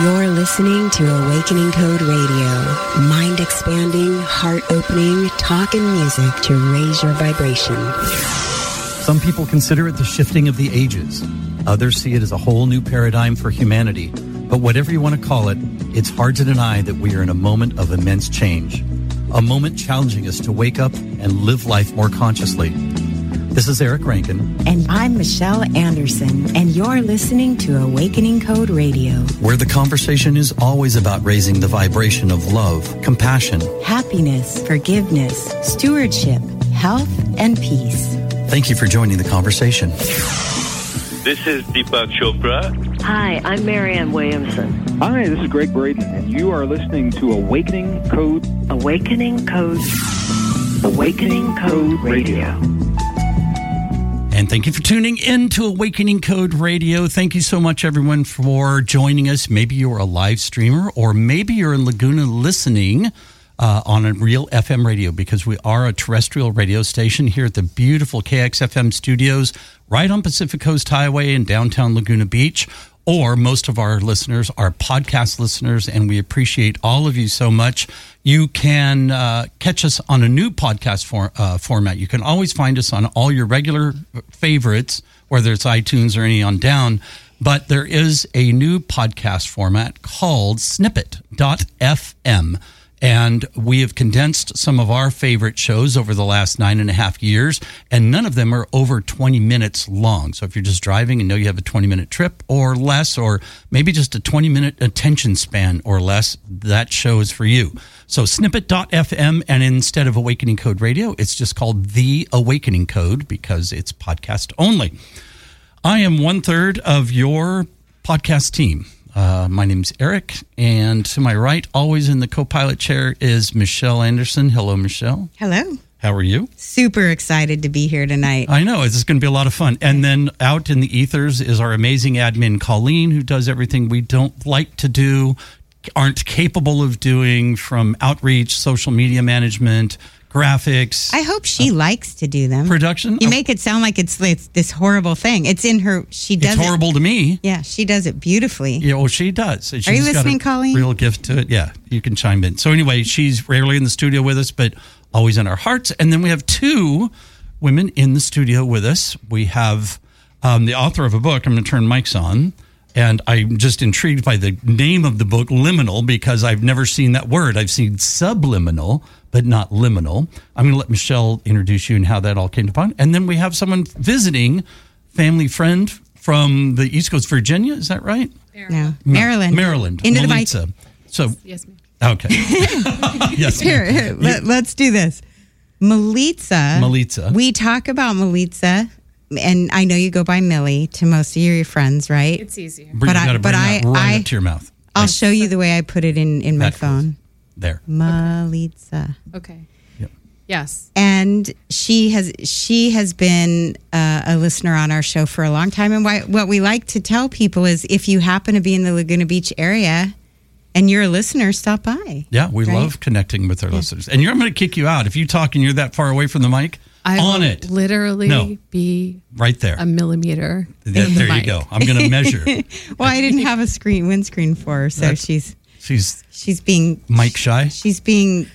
You're listening to Awakening Code Radio, mind expanding, heart opening, talk and music to raise your vibration. Some people consider it the shifting of the ages. Others see it as a whole new paradigm for humanity. But whatever you want to call it, it's hard to deny that we are in a moment of immense change. A moment challenging us to wake up and live life more consciously. This is Eric Rankin. And I'm Michelle Anderson, and you're listening to Awakening Code Radio, where the conversation is always about raising the vibration of love, compassion, happiness, forgiveness, stewardship, health, and peace. Thank you for joining the conversation. This is Deepak Chopra. Hi, I'm Marianne Williamson. Hi, this is Gregg Braden, and you are listening to Awakening Code. Awakening Code. Awakening Code Radio. And thank you for tuning in to Awakening Code Radio. Thank you so much, everyone, for joining us. Maybe you're a live streamer, or maybe you're in Laguna listening uh, on a real FM radio because we are a terrestrial radio station here at the beautiful KXFM studios right on Pacific Coast Highway in downtown Laguna Beach or most of our listeners are podcast listeners, and we appreciate all of you so much. You can uh, catch us on a new podcast for, uh, format. You can always find us on all your regular favorites, whether it's iTunes or any on down. But there is a new podcast format called snippet.fm. And we have condensed some of our favorite shows over the last nine and a half years, and none of them are over 20 minutes long. So if you're just driving and know you have a 20 minute trip or less, or maybe just a 20 minute attention span or less, that show is for you. So snippet.fm, and instead of Awakening Code Radio, it's just called The Awakening Code because it's podcast only. I am one third of your podcast team. Uh, my name's Eric, and to my right, always in the co pilot chair, is Michelle Anderson. Hello, Michelle. Hello. How are you? Super excited to be here tonight. I know. It's going to be a lot of fun. And then out in the ethers is our amazing admin, Colleen, who does everything we don't like to do, aren't capable of doing from outreach, social media management, graphics. I hope she uh, likes to do them. Production. You make it sound like it's, it's this horrible thing. It's in her. She does. It's horrible it, to me. Yeah, she does it beautifully. Yeah, well, she does. She's Are you listening, Colleen? Real gift to it. Yeah, you can chime in. So anyway, she's rarely in the studio with us, but always in our hearts. And then we have two women in the studio with us. We have um, the author of a book. I'm going to turn mics on. And I'm just intrigued by the name of the book, Liminal, because I've never seen that word. I've seen subliminal, but not liminal. I'm going to let Michelle introduce you and how that all came upon. And then we have someone visiting, family friend from the East Coast, Virginia. Is that right? Maryland. No, Maryland. Maryland. Into Melitza. the mic. So, yes, ma'am. Okay. yes. Here, here let, us do this. Melitza. Melitza. We talk about Melitza and I know you go by Millie to most of your friends, right? It's easier. But I, but I, right I, to your mouth. I'll show you the way I put it in in my That phone. Close. There. Malitza. Okay. Yep. Yes. And she has she has been uh, a listener on our show for a long time. And why, what we like to tell people is, if you happen to be in the Laguna Beach area and you're a listener, stop by. Yeah, we Right? love connecting with our listeners. And you're, I'm going to kick you out if you talk and you're that far away from the mic. I on will it, literally No. be right there. a millimeter. there the there you go. I'm going to measure. Well, I didn't have a screen windscreen for her, so That's- she's She's she's being mic shy. she's being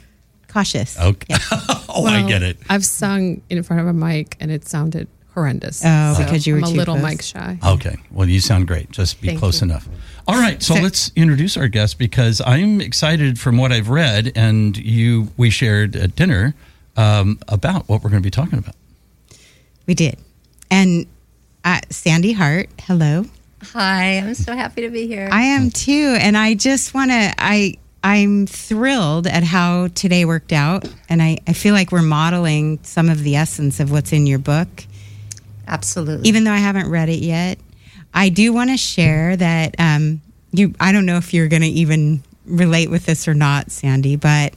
cautious. Okay. oh, I get it. I've sung in front of a mic and it sounded horrendous. Oh, because you were I'm a little close. mic shy. Okay. Well, you sound great. Just be Thank close you. enough. All right. So So- let's introduce our guest because I'm excited from what I've read and you we shared at dinner um, about what we're going to be talking about. We did, and uh, Sandy Hart. Hello. Hi, I'm so happy to be here. I am too, and I just want to. I I'm thrilled at how today worked out, and I I feel like we're modeling some of the essence of what's in your book, Absolutely. even though I haven't read it yet. I do want to share that um, you I don't know if you're going to even relate with this or not, Sandy, but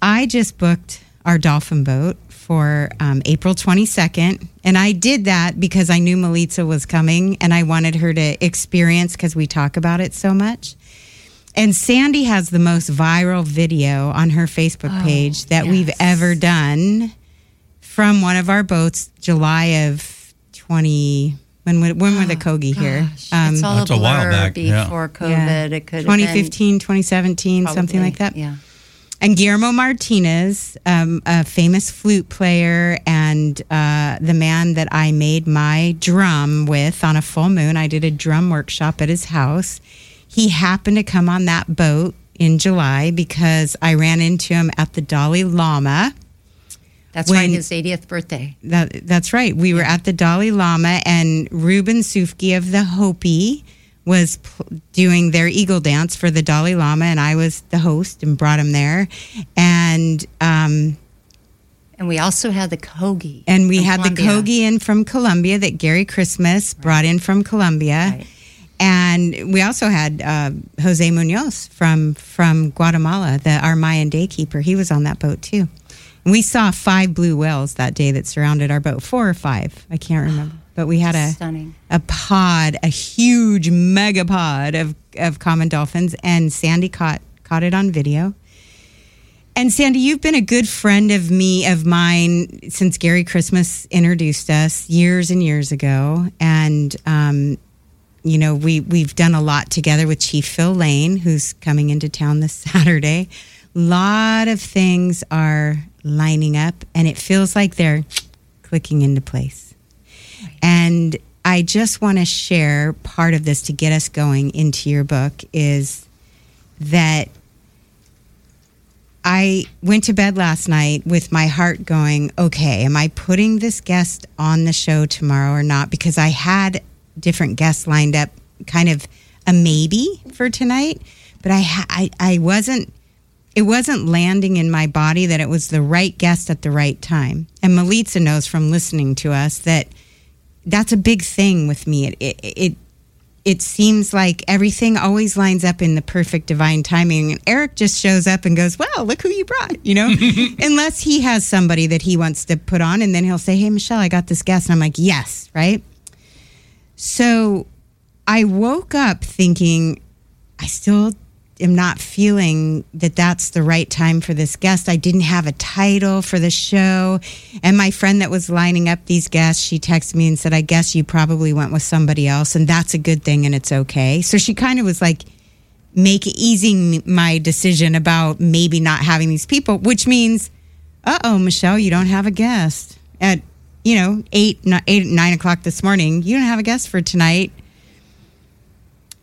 I just booked our dolphin boat for um, April 22nd. And I did that because I knew Melitza was coming and I wanted her to experience because we talk about it so much. And Sandy has the most viral video on her Facebook page that we've ever done from one of our boats, July of 20. When, when, when were the Kogi here? Um, it's all That's a a while back, yeah. before COVID. yeah. It could 2015, 2017, something like that. Yeah. And Guillermo Martinez, um, a famous flute player and uh, the man that I made my drum with on a full moon. I did a drum workshop at his house. He happened to come on that boat in July because I ran into him at the Dalai Lama. That's When- right. His 80th birthday. That, that's right. We were at the Dalai Lama, and Ruben Saufkie of the Hopi was pl- doing their eagle dance for the Dalai Lama, and I was the host and brought him there. And um, And we also had the Kogi. and we had the Kogi in from Colombia that Gary Christmas brought in from Colombia. Right. And we also had uh, Jose Munoz from from Guatemala, the our Mayan day keeper. He was on that boat too. And we saw five blue whales that day that surrounded our boat, four or five, I can't remember. But we had a Stunning. a pod, a huge mega pod of of common dolphins, and Sandy caught caught it on video. And Sandy, you've been a good friend of me, of mine, since Gary Christmas introduced us years and years ago. And, um, you know, we, we've done a lot together with Chief Phil Lane, who's coming into town this Saturday. A lot of things are lining up, and it feels like they're clicking into place. And I just want to share part of this to get us going into your book is that I went to bed last night with my heart going, okay, am I putting this guest on the show tomorrow or not? Because I had different guests lined up, kind of a maybe for tonight, but I, I, I wasn't, it wasn't landing in my body that it was the right guest at the right time. And Melitza knows from listening to us that that's a big thing with me. It, it, it it seems like everything always lines up in the perfect divine timing. And Eric just shows up and goes, Well, look who you brought, you know? Unless he has somebody that he wants to put on, and then he'll say, Hey, Michelle, I got this guest. And I'm like, Yes, right? So I woke up thinking, I still am not feeling that that's the right time for this guest. I didn't have a title for the show. And my friend that was lining up these guests, she texted me and said, I guess you probably went with somebody else, and that's a good thing and it's okay. So she kind of was like, make easing my decision about maybe not having these people, which means, uh oh, Michelle, you don't have a guest at you know eight, eight, nine o'clock this morning. You don't have a guest for tonight.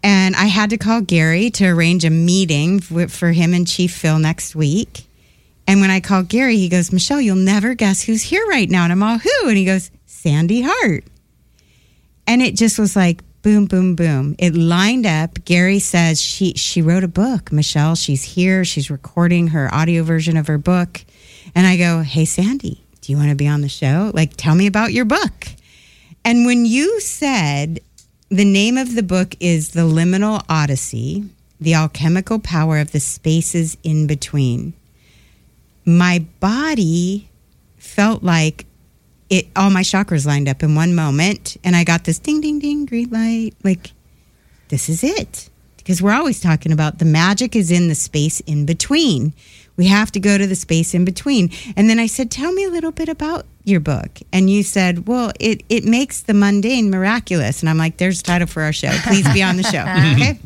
And I had to call Gary to arrange a meeting for, him and Chief Phil next week. And when I called Gary, he goes, Michelle, you'll never guess who's here right now. And I'm all, who? And he goes, Sandy Hart. And it just was like boom, boom, boom. It lined up. Gary says she she wrote a book. Michelle, she's here. She's recording her audio version of her book. And I go, Hey Sandy, do you want to be on the show? Like, tell me about your book. And when you said the name of the book is The Liminal Odyssey, The Alchemical Power of the Spaces in Between, my body felt like it all my chakras lined up in one moment and I got this ding ding ding green light. Like this is it. Because we're always talking about the magic is in the space in between we have to go to the space in between and then I said tell me a little bit about your book and you said well it it makes the mundane miraculous and I'm like there's a title for our show please be on the show okay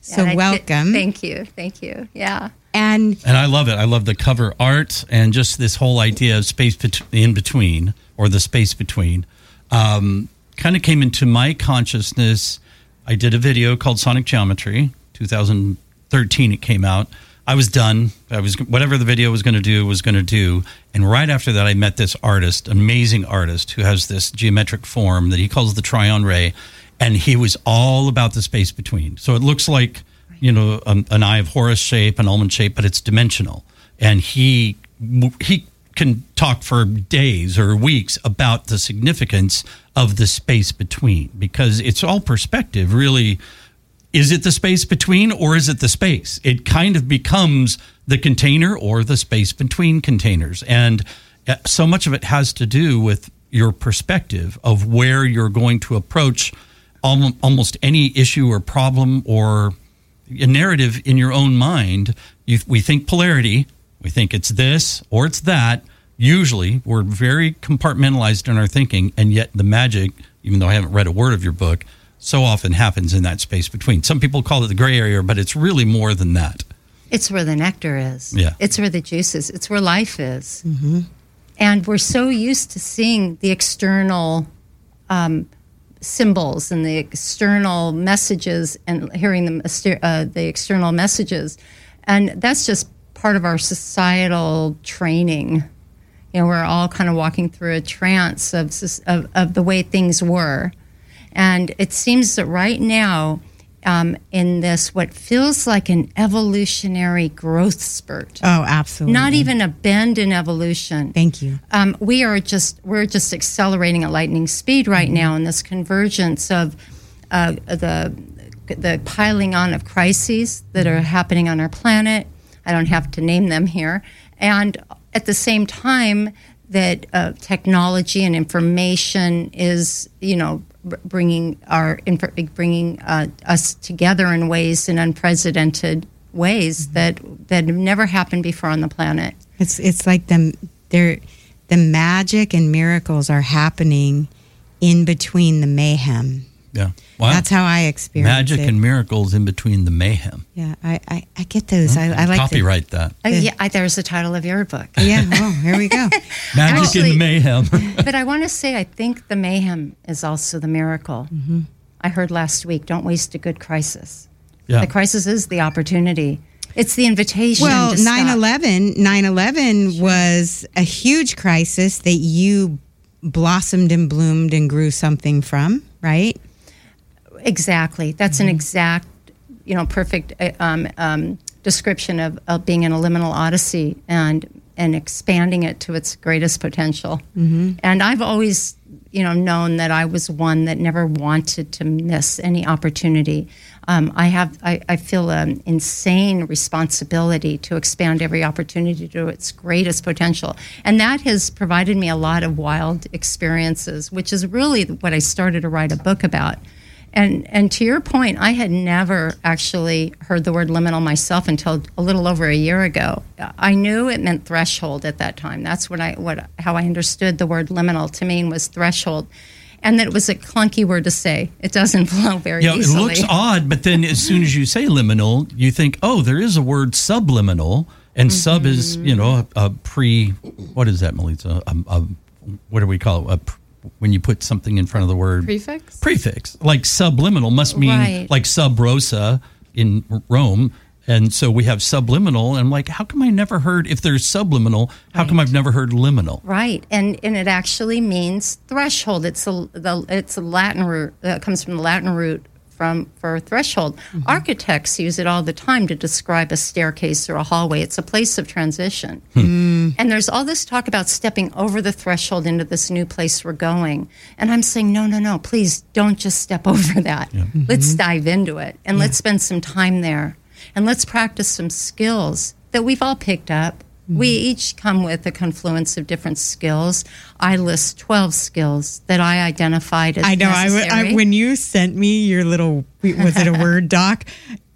so Yeah, I- welcome Thank you. Thank you. Yeah. and And I love it. I love the cover art and just this whole idea of space bet- in between or the space between. Um, kind of came into my consciousness. I did a video called Sonic Geometry, 2013. It came out. I was done. I was whatever the video was going to do was going to do. And right after that, I met this artist, amazing artist, who has this geometric form that he calls the Tryon Ray, and he was all about the space between. So it looks like you know an eye of Horus shape, an almond shape, but it's dimensional. And he he can talk for days or weeks about the significance of the space between because it's all perspective, really is it the space between or is it the space? It kind of becomes the container or the space between containers. And uh, so much of it has to do with your perspective of where you're going to approach almost any issue or problem or a narrative in your own mind. We think polarity, we think it's this or it's that. Usually, we're very compartmentalized in our thinking, and yet the magic, even though I haven't read a word of your book, so often happens in that space between. Some people call it the gray area, but it's really more than that. It's where the nectar is. Yeah. It's where the juice is. It's where life is. Mm-hmm. And we're so used to seeing the external um, symbols and the external messages and hearing the, uh, the external messages. And that's just part of our societal training. You know, we're all kind of walking through a trance of, of, of the way things were. And it seems that right now, um, in this, what feels like an evolutionary growth spurt. Oh, absolutely. Not even a bend in evolution. Thank you. Um, we are just we're just accelerating at lightning speed right Mm-hmm. now in this convergence of uh, the the piling on of crises that Mm-hmm. are happening on our planet. I don't have to name them here, and at the same time that uh, technology and information is you know bringing our bringing uh, us together in ways in unprecedented ways Mm-hmm. that that have never happened before on the planet. It's it's like the there the magic and miracles are happening in between the mayhem. Yeah. Wow. That's how I experience Magic it. and miracles in between the mayhem. yeah, I, I, I get those. I, I like to- Copyright that. Oh, yeah, I, there's the title of your book. yeah. Oh, here we go. Magic Actually- and mayhem. but I want to say, I think the mayhem is also the miracle. Mm-hmm. I heard last week, don't waste a good crisis. Yeah. The crisis is the opportunity. It's the invitation. Well, to 9 11, 9 11 was a huge crisis that you blossomed and bloomed and grew something from, right? Exactly. That's Mm-hmm. an exact, you know, perfect uh, um, um, description of, of being in a liminal odyssey and and expanding it to its greatest potential. Mm-hmm. And I've always, you know, known that I was one that never wanted to miss any opportunity. Um, I have, I, I feel an insane responsibility to expand every opportunity to its greatest potential, and that has provided me a lot of wild experiences, which is really what I started to write a book about. And and to your point, I had never actually heard the word liminal myself until a little over a year ago. I knew it meant threshold at that time. That's what I what how I understood the word liminal to mean was threshold. And that it was a clunky word to say. It doesn't flow very Yeah, it looks odd, but then as soon as you say liminal, you think, oh, there is a word subliminal, and sub is Mm-hmm. you know a, a pre. What is that, Melissa? A, a, what do we call it? A, when you put something in front of the word Prefix? prefix, like subliminal, must mean Right. like sub rosa in Rome. And so we have subliminal, and I'm like, how come I never heard if there's subliminal? How come I've never heard liminal? Right, and and it actually means threshold. It's a the it's a Latin root. Uh, comes from the Latin root from for threshold. Mm-hmm. Architects use it all the time to describe a staircase or a hallway. It's a place of transition. Hmm. Mm. And there's all this talk about stepping over the threshold into this new place we're going. And I'm saying, no, no, no, please don't just step over that. Mm-hmm. Let's dive into it and let's spend some time there and let's practice some skills that we've all picked up. We each come with a confluence of different skills. I list 12 skills that I identified as I know. I, w- necessary. I when you sent me your little was it a word doc,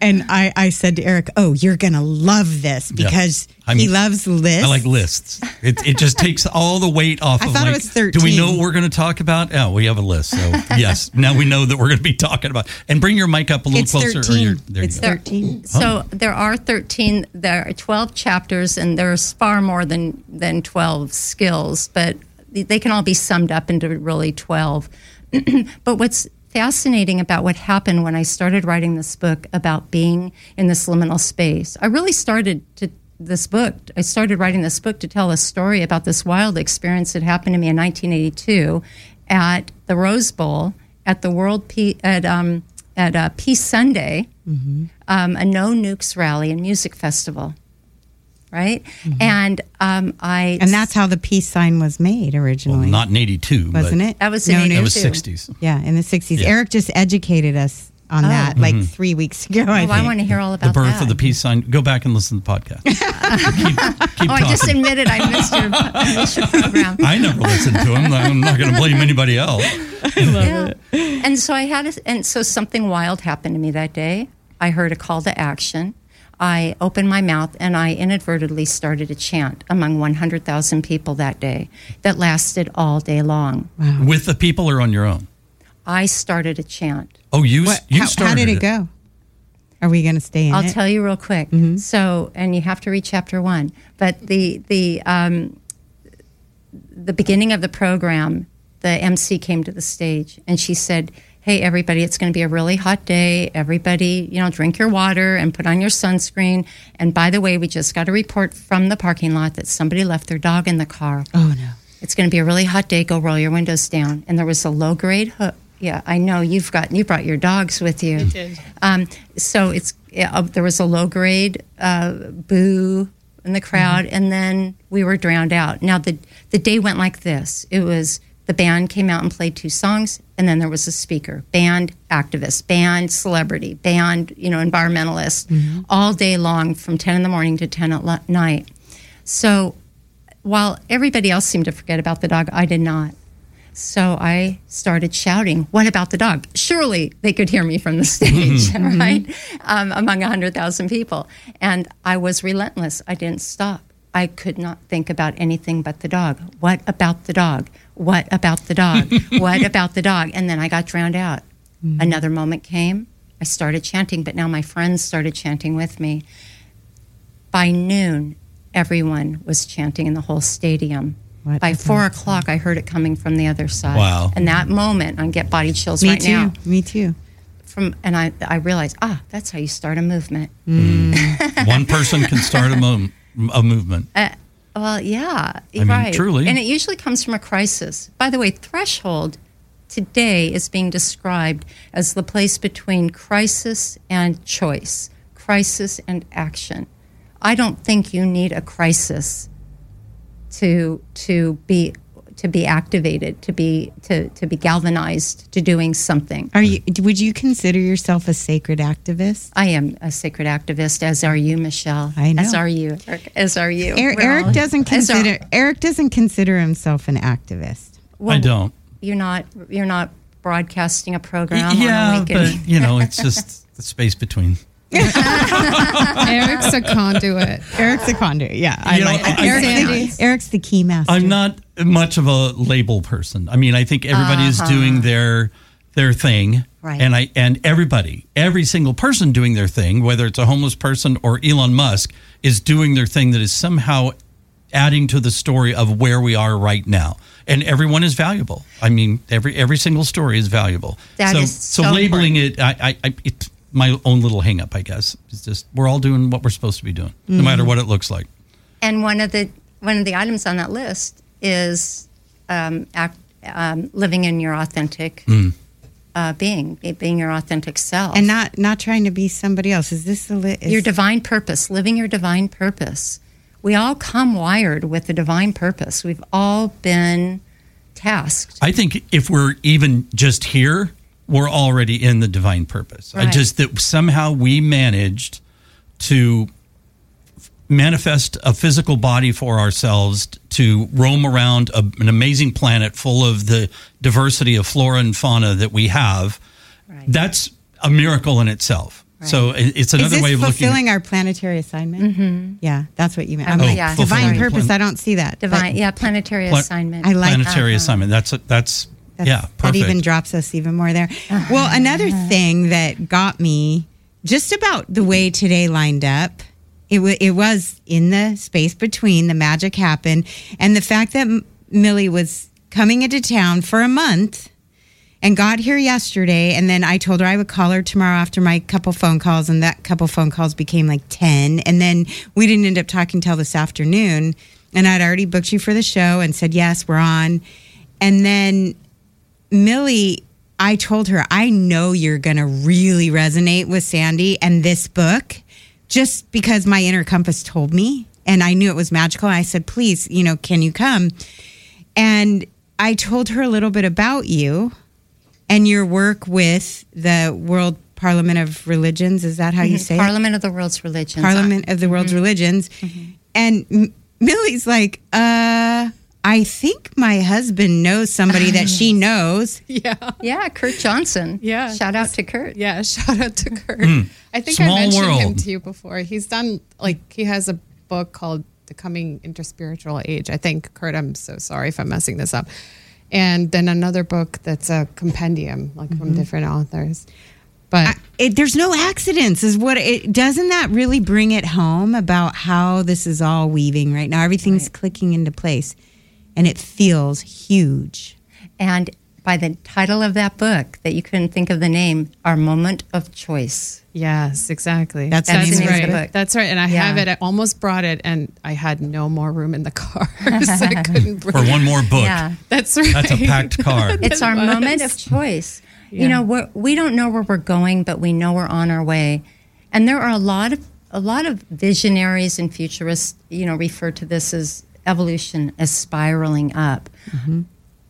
and I I said to Eric, "Oh, you're gonna love this Yeah. because I'm- he loves lists." I like lists. It, it just takes all the weight off I of thought it like, thirteen. do we know what we're going to talk about? Oh, we have a list. So, yes, now we know that we're going to be talking about. And bring your mic up a little It's closer. Or thirteen. your, there it's you go. thirteen. So there are 13, there are 12 chapters, and there's far more than, than 12 skills, but they can all be summed up into really 12. but what's fascinating about what happened when I started writing this book about being in this liminal space, I really started to this book. I started writing this book to tell a story about this wild experience that happened to me in 1982 at the Rose Bowl at the World Pe- at um, at uh, Peace Sunday, um, a no nukes rally and music festival, right? And um, I And that's how the peace sign was made Well, originally. not in 82, wasn't but it? That was in That was 82. 60s. Yeah, in the 60s. Yeah. Eric just educated us on Oh. that like three weeks ago. I Oh, I want to hear all about The birth that. of the peace sign. Go back and listen to the podcast. keep keep oh, I just admitted I missed your, I missed your program. I never listened to him. I'm not going to blame anybody else. yeah. And so I had, a, and so something wild happened to me that day. I heard a call to action. I opened my mouth and I inadvertently started a chant among 100,000 people that day that lasted all day long. With the people or on your own? I started a chant. Oh, you What, you how, started how did it go? Are we going to stay in I'll it? tell you real quick. So, and you have to read chapter one. But the the um, the beginning of the program, the MC came to the stage and she said, "Hey, everybody, it's going to be a really hot day. Everybody, you know, drink your water and put on your sunscreen. And by the way, we just got a report from the parking lot that somebody left their dog in the car. oh no. It's going to be a really hot day. Go roll your windows down. And there was a low grade hook. Yeah, I know you've got you brought your dogs with you. I did. Um, so it's uh, there was a low grade uh, boo in the crowd, and then we were drowned out. Now the the day went like this. It was the band came out and played two songs, and then there was a speaker, band activist, band celebrity, band you know environmentalist, all day long from ten in the morning to ten at night. So while everybody else seemed to forget about the dog, I did not. So I started shouting, What about the dog? Surely they could hear me from the stage, right? Um, among 100,000 people. And I was relentless. I didn't stop. I could not think about anything but the dog. What about the dog? What about the dog? what about the dog? And then I got drowned out. Another moment came. I started chanting, but now my friends started chanting with me. By noon, everyone was chanting in the whole stadium. What By about four o'clock, I heard it coming from the other side. Wow. And that moment, I get body chills Me right too. now. Me too. From and I, I realized, ah, that's how you start a movement. One person can start a, mo- a movement. Uh, well, yeah, mean, right. truly. And it usually comes from a crisis. By the way, threshold today is being described as the place between crisis and choice, crisis and action. I don't think you need a crisis to to be to be activated, to be to, to be galvanized to doing something. Are you? Would you consider yourself a sacred activist? I am a sacred activist, as are you, Michelle. I know. As are you. Eric, As are you. Eric, Eric all- doesn't as are- consider Eric doesn't consider himself an activist. I don't. You're not. You're not broadcasting a program. yeah, on Awakening. but you know, it's just the space between. Eric's a conduit. Eric's a conduit. Yeah, I You know, like I- I- Eric's, Sandy. the, Eric's the key master. I'm not much of a label person. I mean, I think everybody is uh-huh. doing their their thing, Right. and I and everybody, every single person doing their thing, whether it's a homeless person or Elon Musk, is doing their thing that is somehow adding to the story of where we are right now. And everyone is valuable. I mean, every every single story is valuable. That so is so so labeling it, I, I, I it's my own little hang up, I guess. It's just we're all doing what we're supposed to be doing, no matter what it looks like. And one of the one of the items on that list is um, act, um, living in your authentic Hmm. uh, being, being your authentic self, and not not trying to be somebody else. Is this the li- is, your divine purpose, living your divine purpose. We all come wired with a divine purpose. We've all been tasked. I think if we're even just here, we're already in the divine purpose. I just that somehow we managed to manifest a physical body for ourselves to roam around a, an amazing planet full of the diversity of flora and fauna that we have. Right. That's a miracle in itself. So it's another way of looking. fulfilling our planetary assignment? Mm-hmm. Yeah, that's what you meant. I'm Oh, like, yeah. divine purpose. plan- I don't see that. but Divine, yeah, planetary Pla- assignment. I like planetary Uh-huh. assignment. That's that's, That's, yeah, That even drops us even more there. Well, another uh-huh. thing that got me just about the way today lined up, it, w- it was in the space between the magic happened and the fact that M- Millie was coming into town for a month and got here yesterday. And then I told her I would call her tomorrow after my couple phone calls, and that couple phone calls became like 10. And then we didn't end up talking till this afternoon. And I'd already booked you for the show and said, yes, we're on. And then Millie, I told her, I know you're going to really resonate with Sandy and this book just because my inner compass told me and I knew it was magical. I said, please, you know, can you come? And I told her a little bit about you and your work with the World Parliament of Religions. Is that how you mm-hmm. say it? Parliament of the World's Religions. Parliament of the World's mm-hmm. Religions. Mm-hmm. And M- Millie's like, uh, I think my husband knows somebody that she knows. Yeah. Yeah, Kurt Johnson. Yeah. Shout out to Kurt. Yeah, shout out to Kurt. Hmm. I think Small I mentioned him to you before. He's done like he has a book called The Coming Interspiritual Age. I think Kurt, I'm so sorry if I'm messing this up. And then another book that's a compendium, like from mm-hmm. different authors. But I, it, there's no accidents, is what it doesn't that really bring it home about how this is all weaving right now? Everything's clicking into place and it feels huge. And by the title of that book, that you couldn't think of the name, Our Moment of Choice. yes, exactly. That's That's the name right. of the book. That's right. And I Yeah. have it. I almost brought it, and I had no more room in the car, so I couldn't bring For one more book. Yeah. That's right. That's a packed car. It's our was. moment of choice. Yeah. You know, we're, we don't know where we're going, but we know we're on our way. And there are a lot of a lot of visionaries and futurists, you know, refer to this as evolution as spiraling up.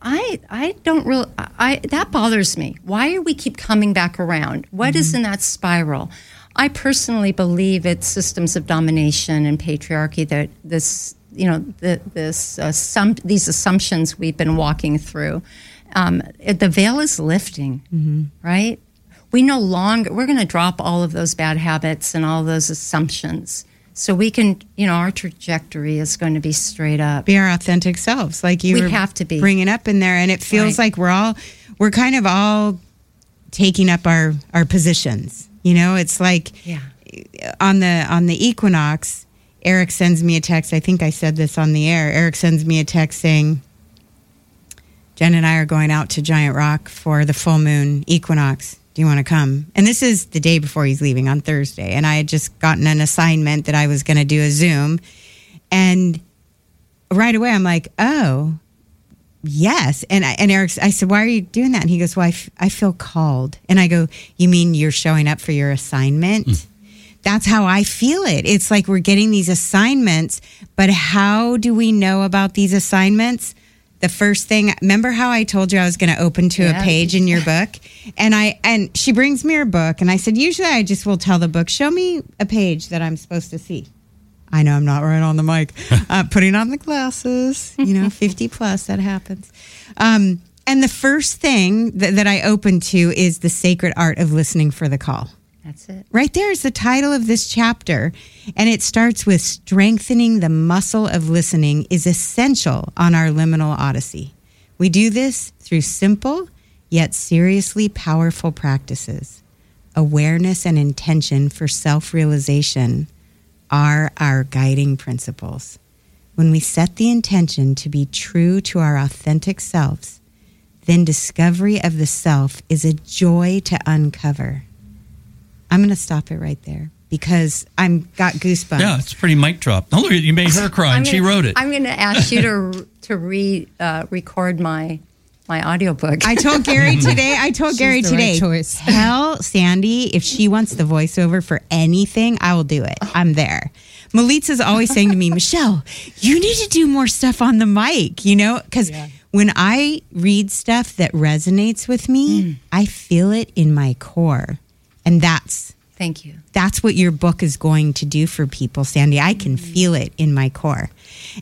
I I don't really I that bothers me. Why do we keep coming back around? What is in that spiral? I personally believe it's systems of domination and patriarchy that this you know the, this uh, some these assumptions we've been walking through. Um, it- the veil is lifting, right? We no longer we're going to drop all of those bad habits and all those assumptions, so we can you know our trajectory is going to be straight up. Be our authentic selves, like you We have to be. bringing up in there. And it feels Right. like we're all, we're kind of all taking up our, our positions. You know, it's like, Yeah. on the on the equinox, Eric sends me a text. I think I said this on the air. Eric sends me a text saying, "Jen and I are going out to Giant Rock for the full moon equinox. Do you want to come?" And this is the day before he's leaving on Thursday, and I had just gotten an assignment that I was going to do a Zoom, and right away I'm like, "Oh." Yes, and I, and Eric, I said, "Why are you doing that?" And he goes, "Well, I, f- I feel called." And I go, "You mean you're showing up for your assignment?" Hmm. That's how I feel it. It's like we're getting these assignments, but how do we know about these assignments? The first thing, remember how I told you I was going to open to Yeah. a page in your book, and I and she brings me her book, and I said, usually I just will tell the book, show me a page that I'm supposed to see. I know I'm not right on the mic. Uh, putting on the glasses, you know, 50 plus, that happens. Um, and the first thing that, that I open to is the sacred art of listening for the call. That's it. Right there is the title of this chapter. And it starts with strengthening the muscle of listening is essential on our liminal odyssey. We do this through simple yet seriously powerful practices. Awareness and intention for self realization are our guiding principles. When we set the intention to be true to our authentic selves, then discovery of the self is a joy to uncover. I'm going to stop it right there because I'm got goosebumps. Yeah, it's pretty mic drop. Oh, look, you made her cry, and she gonna- wrote it. I'm going to ask you to to re uh, record my my audiobook. I told Gary today. I told She's Gary the right today. choice. Tell Sandy if she wants the voiceover for anything, I will do it. I'm there. Malitza's always saying to me, Michelle, you need to do more stuff on the mic. You know, because when I read stuff that resonates with me, I feel it in my core, and that's Thank you. that's what your book is going to do for people, Sandy. I can mm-hmm. feel it in my core.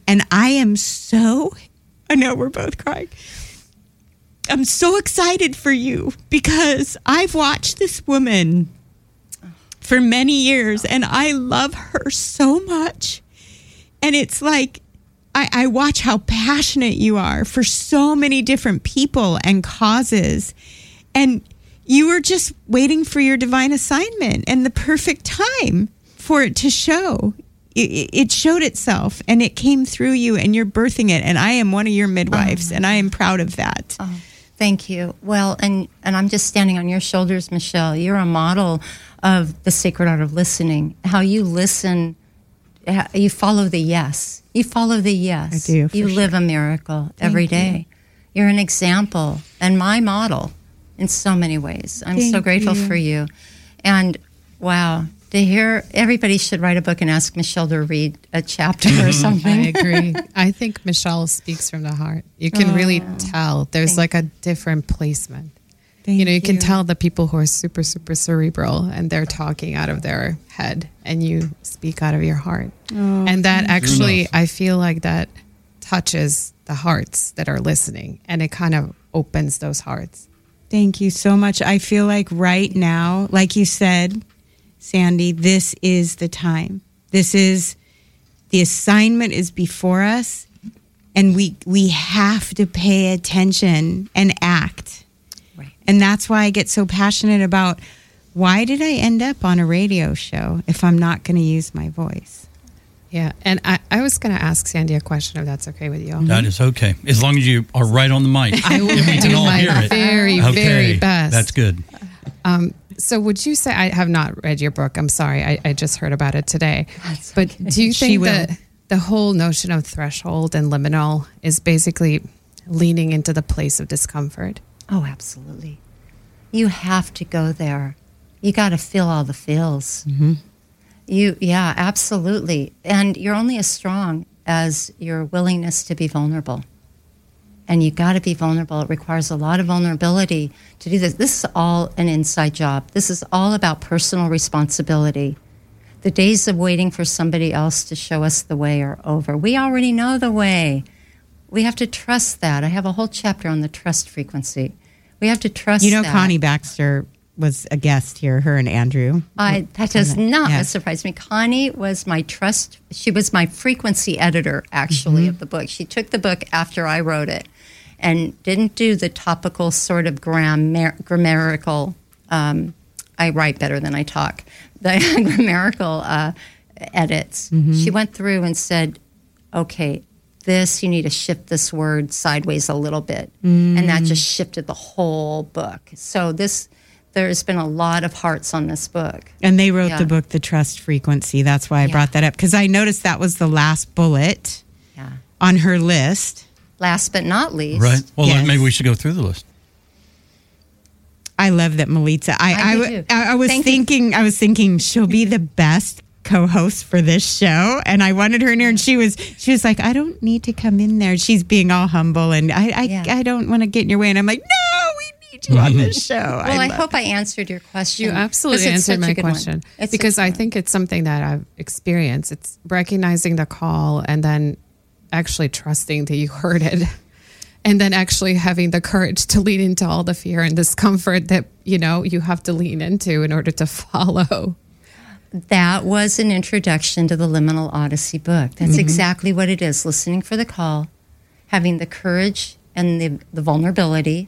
And I am so, I know we're both crying. I'm so excited for you because I've watched this woman for many years and I love her so much. And it's like, I, I watch how passionate you are for so many different people and causes. And you were just waiting for your divine assignment and the perfect time for it to show. It, it showed itself and it came through you and you're birthing it. And I am one of your midwives uh-huh. and I am proud of that. Uh-huh. Thank you. Well, and and I'm just standing on your shoulders, Michelle. You're a model of the sacred art of listening. How you listen, you follow the yes. You follow the yes. I do, You sure. live a miracle every day. You're an example and my model in so many ways. I'm so grateful you. for you. And wow, to hear everybody should write a book and ask Michelle to read a chapter or something. I agree. I think Michelle speaks from the heart. You can really ah. tell. There's like a different placement. Thank you know, you, can tell the people who are super, super cerebral and they're talking out of their head and you speak out of your heart. Oh, and that actually. I feel like that touches the hearts that are listening and it kind of opens those hearts. Thank you so much. I feel like right now, like you said, Sandy, this is the time. This is the assignment is before us and we we have to pay attention and act. Right. And that's why I get so passionate about why did I end up on a radio show if I'm not going to use my voice? Yeah. And I, I was going to ask Sandy a question if that's okay with you. That is okay. As long as you are right on the mic. I will And we can do all my hear it. very, Okay, very best. That's good. Um, so, would you say I have not read your book? I'm sorry, I, I just heard about it today. That's but okay. do you She think will. that the whole notion of threshold and liminal is basically leaning into the place of discomfort? Oh, absolutely. You have to go there. You got to feel all the feels. Mm-hmm. You, yeah, absolutely. And you're only as strong as your willingness to be vulnerable. And you got to be vulnerable. It requires a lot of vulnerability to do this. This is all an inside job. This is all about personal responsibility. The days of waiting for somebody else to show us the way are over. We already know the way. We have to trust that. I have a whole chapter on the trust frequency. We have to trust You know, that. Connie Baxter was a guest here, her and Andrew. I, that does not Yeah. surprise me. Connie was my trust. She was my frequency editor, actually, Mm-hmm. of the book. She took the book after I wrote it, and didn't do the topical sort of grammar, grammatical. Um, I write better than I talk. The grammatical uh, edits. Mm-hmm. She went through and said, "Okay, this you need to shift this word sideways a little bit," and that Mm. just shifted the whole book. So this. There's been a lot of hearts on this book. And they wrote Yeah. the book, The Trust Frequency. That's why I Yeah. brought that up because I noticed that was the last bullet Yeah. on her list. Last but not least, Right. Well, Yes. maybe we should go through the list. I love that Melitza. I I I, do. I- I was Thank you. thinking I was thinking she'll be the best co-host for this show and I wanted her in here and she was she was like I don't need to come in there. She's being all humble and I I, Yeah. I don't want to get in your way and I'm like no, we need you on this show. Well, I, love- hope I answered your question. You absolutely 'cause it's answered such a my question because such a I good think it's something that I've experienced. It's recognizing the call and then actually trusting that you heard it, and then actually having the courage to lean into all the fear and discomfort that you know you have to lean into in order to follow. that was an introduction to the Liminal Odyssey book. That's Mm-hmm. exactly what it is: listening for the call, having the courage and the, the vulnerability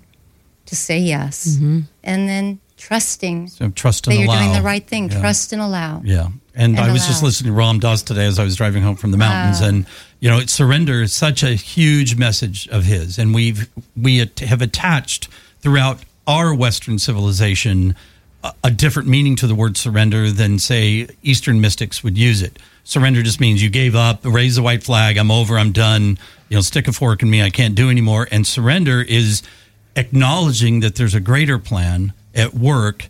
to say yes, Mm-hmm. and then trusting So trust that and you're doing the right thing. Yeah. Trust and allow. Yeah. And, And I was just listening to Ram Dass today as I was driving home from the mountains. And, you know, surrender is such a huge message of his. And we've, we have attached throughout our Western civilization a, a different meaning to the word surrender than, say, Eastern mystics would use it. Surrender just means you gave up, raise the white flag, I'm over, I'm done, you know, stick a fork in me, I can't do anymore. And surrender is acknowledging that there's a greater plan at work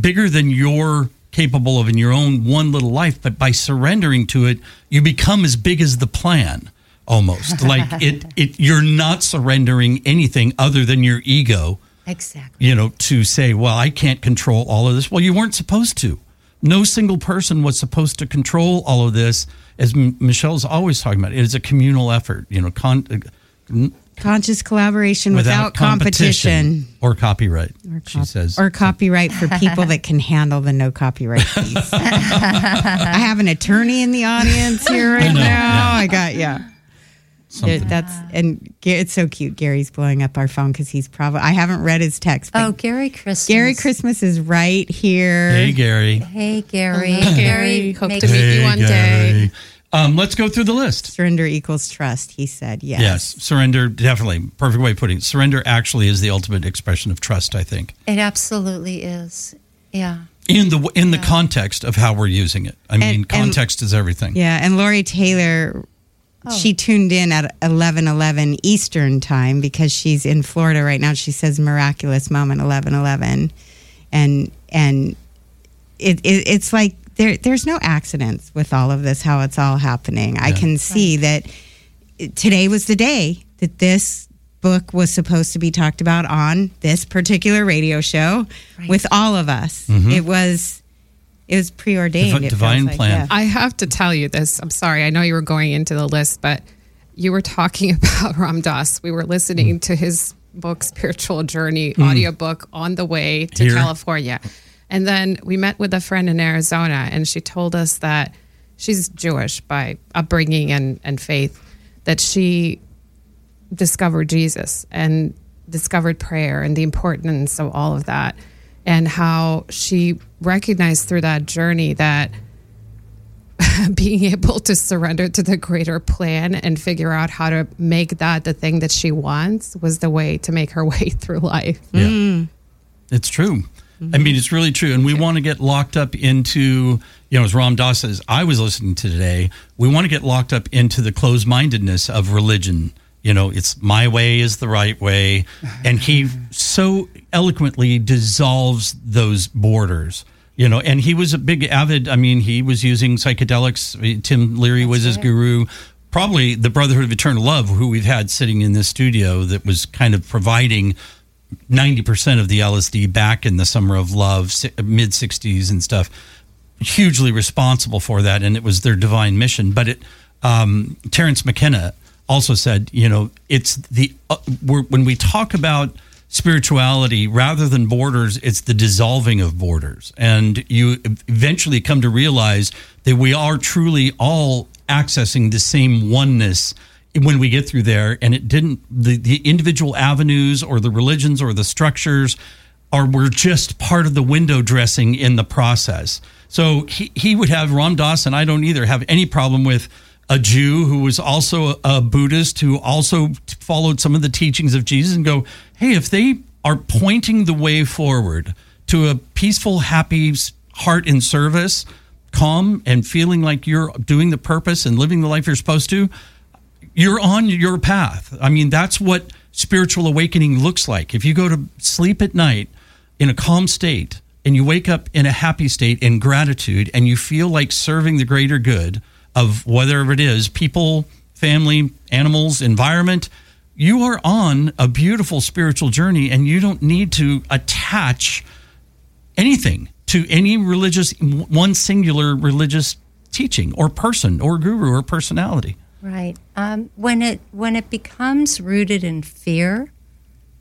bigger than you're capable of in your own one little life but by surrendering to it you become as big as the plan almost. Like it it you're not surrendering anything other than your ego Exactly. you know to say well I can't control all of this. Well you weren't supposed to. No single person was supposed to control all of this as M- Michelle's always talking about. It is a communal effort you know con- uh, conscious collaboration without, competition. or copyright she Cop- says or copyright for people that can handle the no copyright piece. I have an attorney in the audience here right know, now. yeah. I got yeah. Something. That's and it's so cute. Gary's blowing up our phone because he's probably I haven't read his text. But Oh, Gary Christmas. Gary Christmas is right here. hey Gary Hey, Gary. Hello, Gary. Gary Hope to makes- meet you one day. Um, let's go through the list. Surrender equals trust. He said yes. Yes, surrender, definitely. Perfect way of putting it. Surrender actually is the ultimate expression of trust, I think, It absolutely is. Yeah. in the in the context of how we're using it. I mean, and- context is everything. Yeah, and Lori Taylor, she tuned in at eleven eleven Eastern time because she's in Florida right now. She says miraculous moment eleven eleven, and and it, it it's like there there's no accidents with all of this. How it's all happening. I can see that today was the day that this book was supposed to be talked about on this particular radio show with all of us. Mm-hmm. It was it was preordained. Divi- it feels divine like, plan. yeah. I have to tell you this. I'm sorry. I know you were going into the list, but you were talking about Ram Dass. We were listening mm. to his book, Spiritual Journey, mm. audiobook on the way to Here. California. And then we met with a friend in Arizona, and she told us that she's Jewish by upbringing and, and faith, that she discovered Jesus and discovered prayer and the importance of all of that, and how she recognized through that journey that being able to surrender to the greater plan and figure out how to make that the thing that she wants was the way to make her way through life. Yeah. Mm. It's true. I mean, it's really true. And we want to get locked up into, you know, as Ram Dass says, I was listening to today, we want to get locked up into the closed mindedness of religion. You know, it's my way is the right way. And he so eloquently dissolves those borders. You know, and he was a big avid, I mean, he was using psychedelics. Tim Leary was his guru. Probably the Brotherhood of Eternal Love, who we've had sitting in this studio, that was kind of providing 90% of the LSD back in the summer of love, mid 60s and stuff, hugely responsible for that. And it was their divine mission. But it, um, Terence McKenna also said, you know, it's the, uh, when we talk about spirituality, rather than borders, it's the dissolving of borders. And you eventually come to realize that we are truly all accessing the same oneness when we get through there and it didn't the, the individual avenues or the religions or the structures are were just part of the window dressing in the process. So he, he would have ram dass and i don't either have any problem with a jew who was also a, buddhist who also followed some of the teachings of jesus and go hey if they are pointing the way forward to a peaceful happy heart in service calm and feeling like you're doing the purpose and living the life you're supposed to you're on your path. I mean, that's what spiritual awakening looks like. If you go to sleep at night in a calm state and you wake up in a happy state in gratitude and you feel like serving the greater good of whatever it is people, family, animals, environment, you are on a beautiful spiritual journey and you don't need to attach anything to any religious, one singular religious teaching or person or guru or personality. Right. Um, when it when it becomes rooted in fear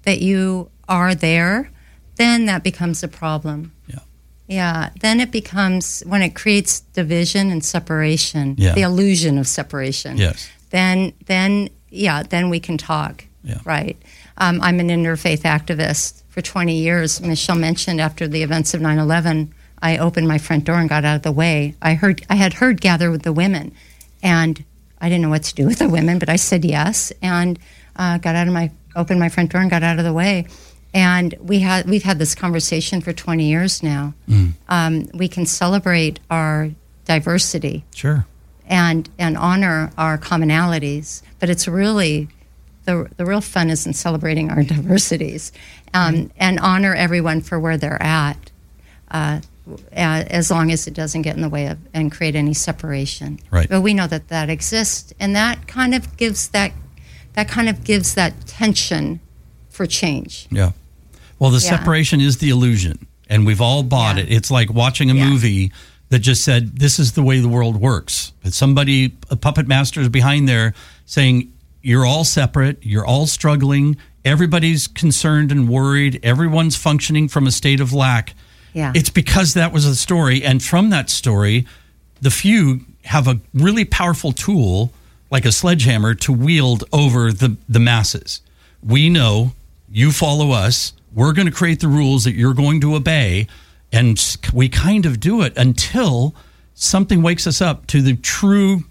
that you are there, then that becomes a problem. Yeah. Yeah. Then it becomes when it creates division and separation, Yeah. the illusion of separation. Yes. Then then yeah, then we can talk. Yeah. Right. Um, I'm an interfaith activist for 20 years. Michelle mentioned after the events of 9/11, I opened my front door and got out of the way. I heard I had heard gather with the women, and I didn't know what to do with the women, but I said yes and uh, got out of my opened my front door and got out of the way. And we had we've had this conversation for 20 years now. Um, we can celebrate our diversity Sure. and and honor our commonalities, but it's really the the real fun is in celebrating our diversities um, and honor everyone for where they're at. Uh, as long as it doesn't get in the way of and create any separation. Right. But we know that that exists, and that kind of gives that that kind of gives that tension for change. Yeah. Well, the Yeah. separation is the illusion, and we've all bought Yeah. it. It's like watching a Yeah. movie that just said, "This is the way the world works." But somebody, a puppet master, is behind there saying, "You're all separate. You're all struggling. Everybody's concerned and worried. Everyone's functioning from a state of lack." Yeah. It's because that was the story, and from that story, the few have a really powerful tool, like a sledgehammer, to wield over the the masses. We know you follow us. We're going to create the rules that you're going to obey, and we kind of do it until something wakes us up to the true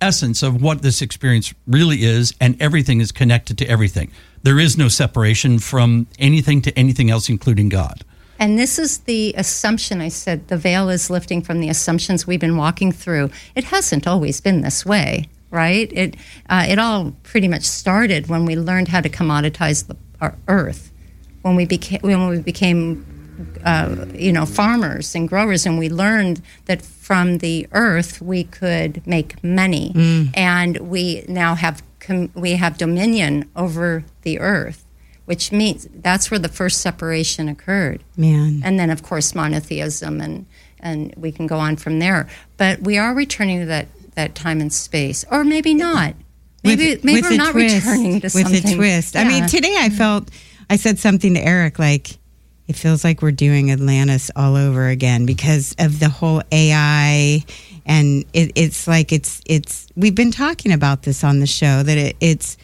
essence of what this experience really is, and everything is connected to everything. There is no separation from anything to anything else, including God. And this is the assumption I said the veil is lifting from the assumptions we've been walking through. It hasn't always been this way, right? It uh, it all pretty much started when we learned how to commoditize the, our earth, when we became when we became uh, you know, farmers and growers, and we learned that from the earth we could make money, and we now have com- we have dominion over the earth, which means that's where the first separation occurred. Man. and then of course monotheism, and and we can go on from there. But we are returning to that that time and space, or maybe not. Maybe maybe we're not twist, returning to with something. a twist. I mean, today I felt I said something to Eric like it feels like we're doing Atlantis all over again because of the whole AI and it, it's like it's it's we've been talking about this on the show that it, it's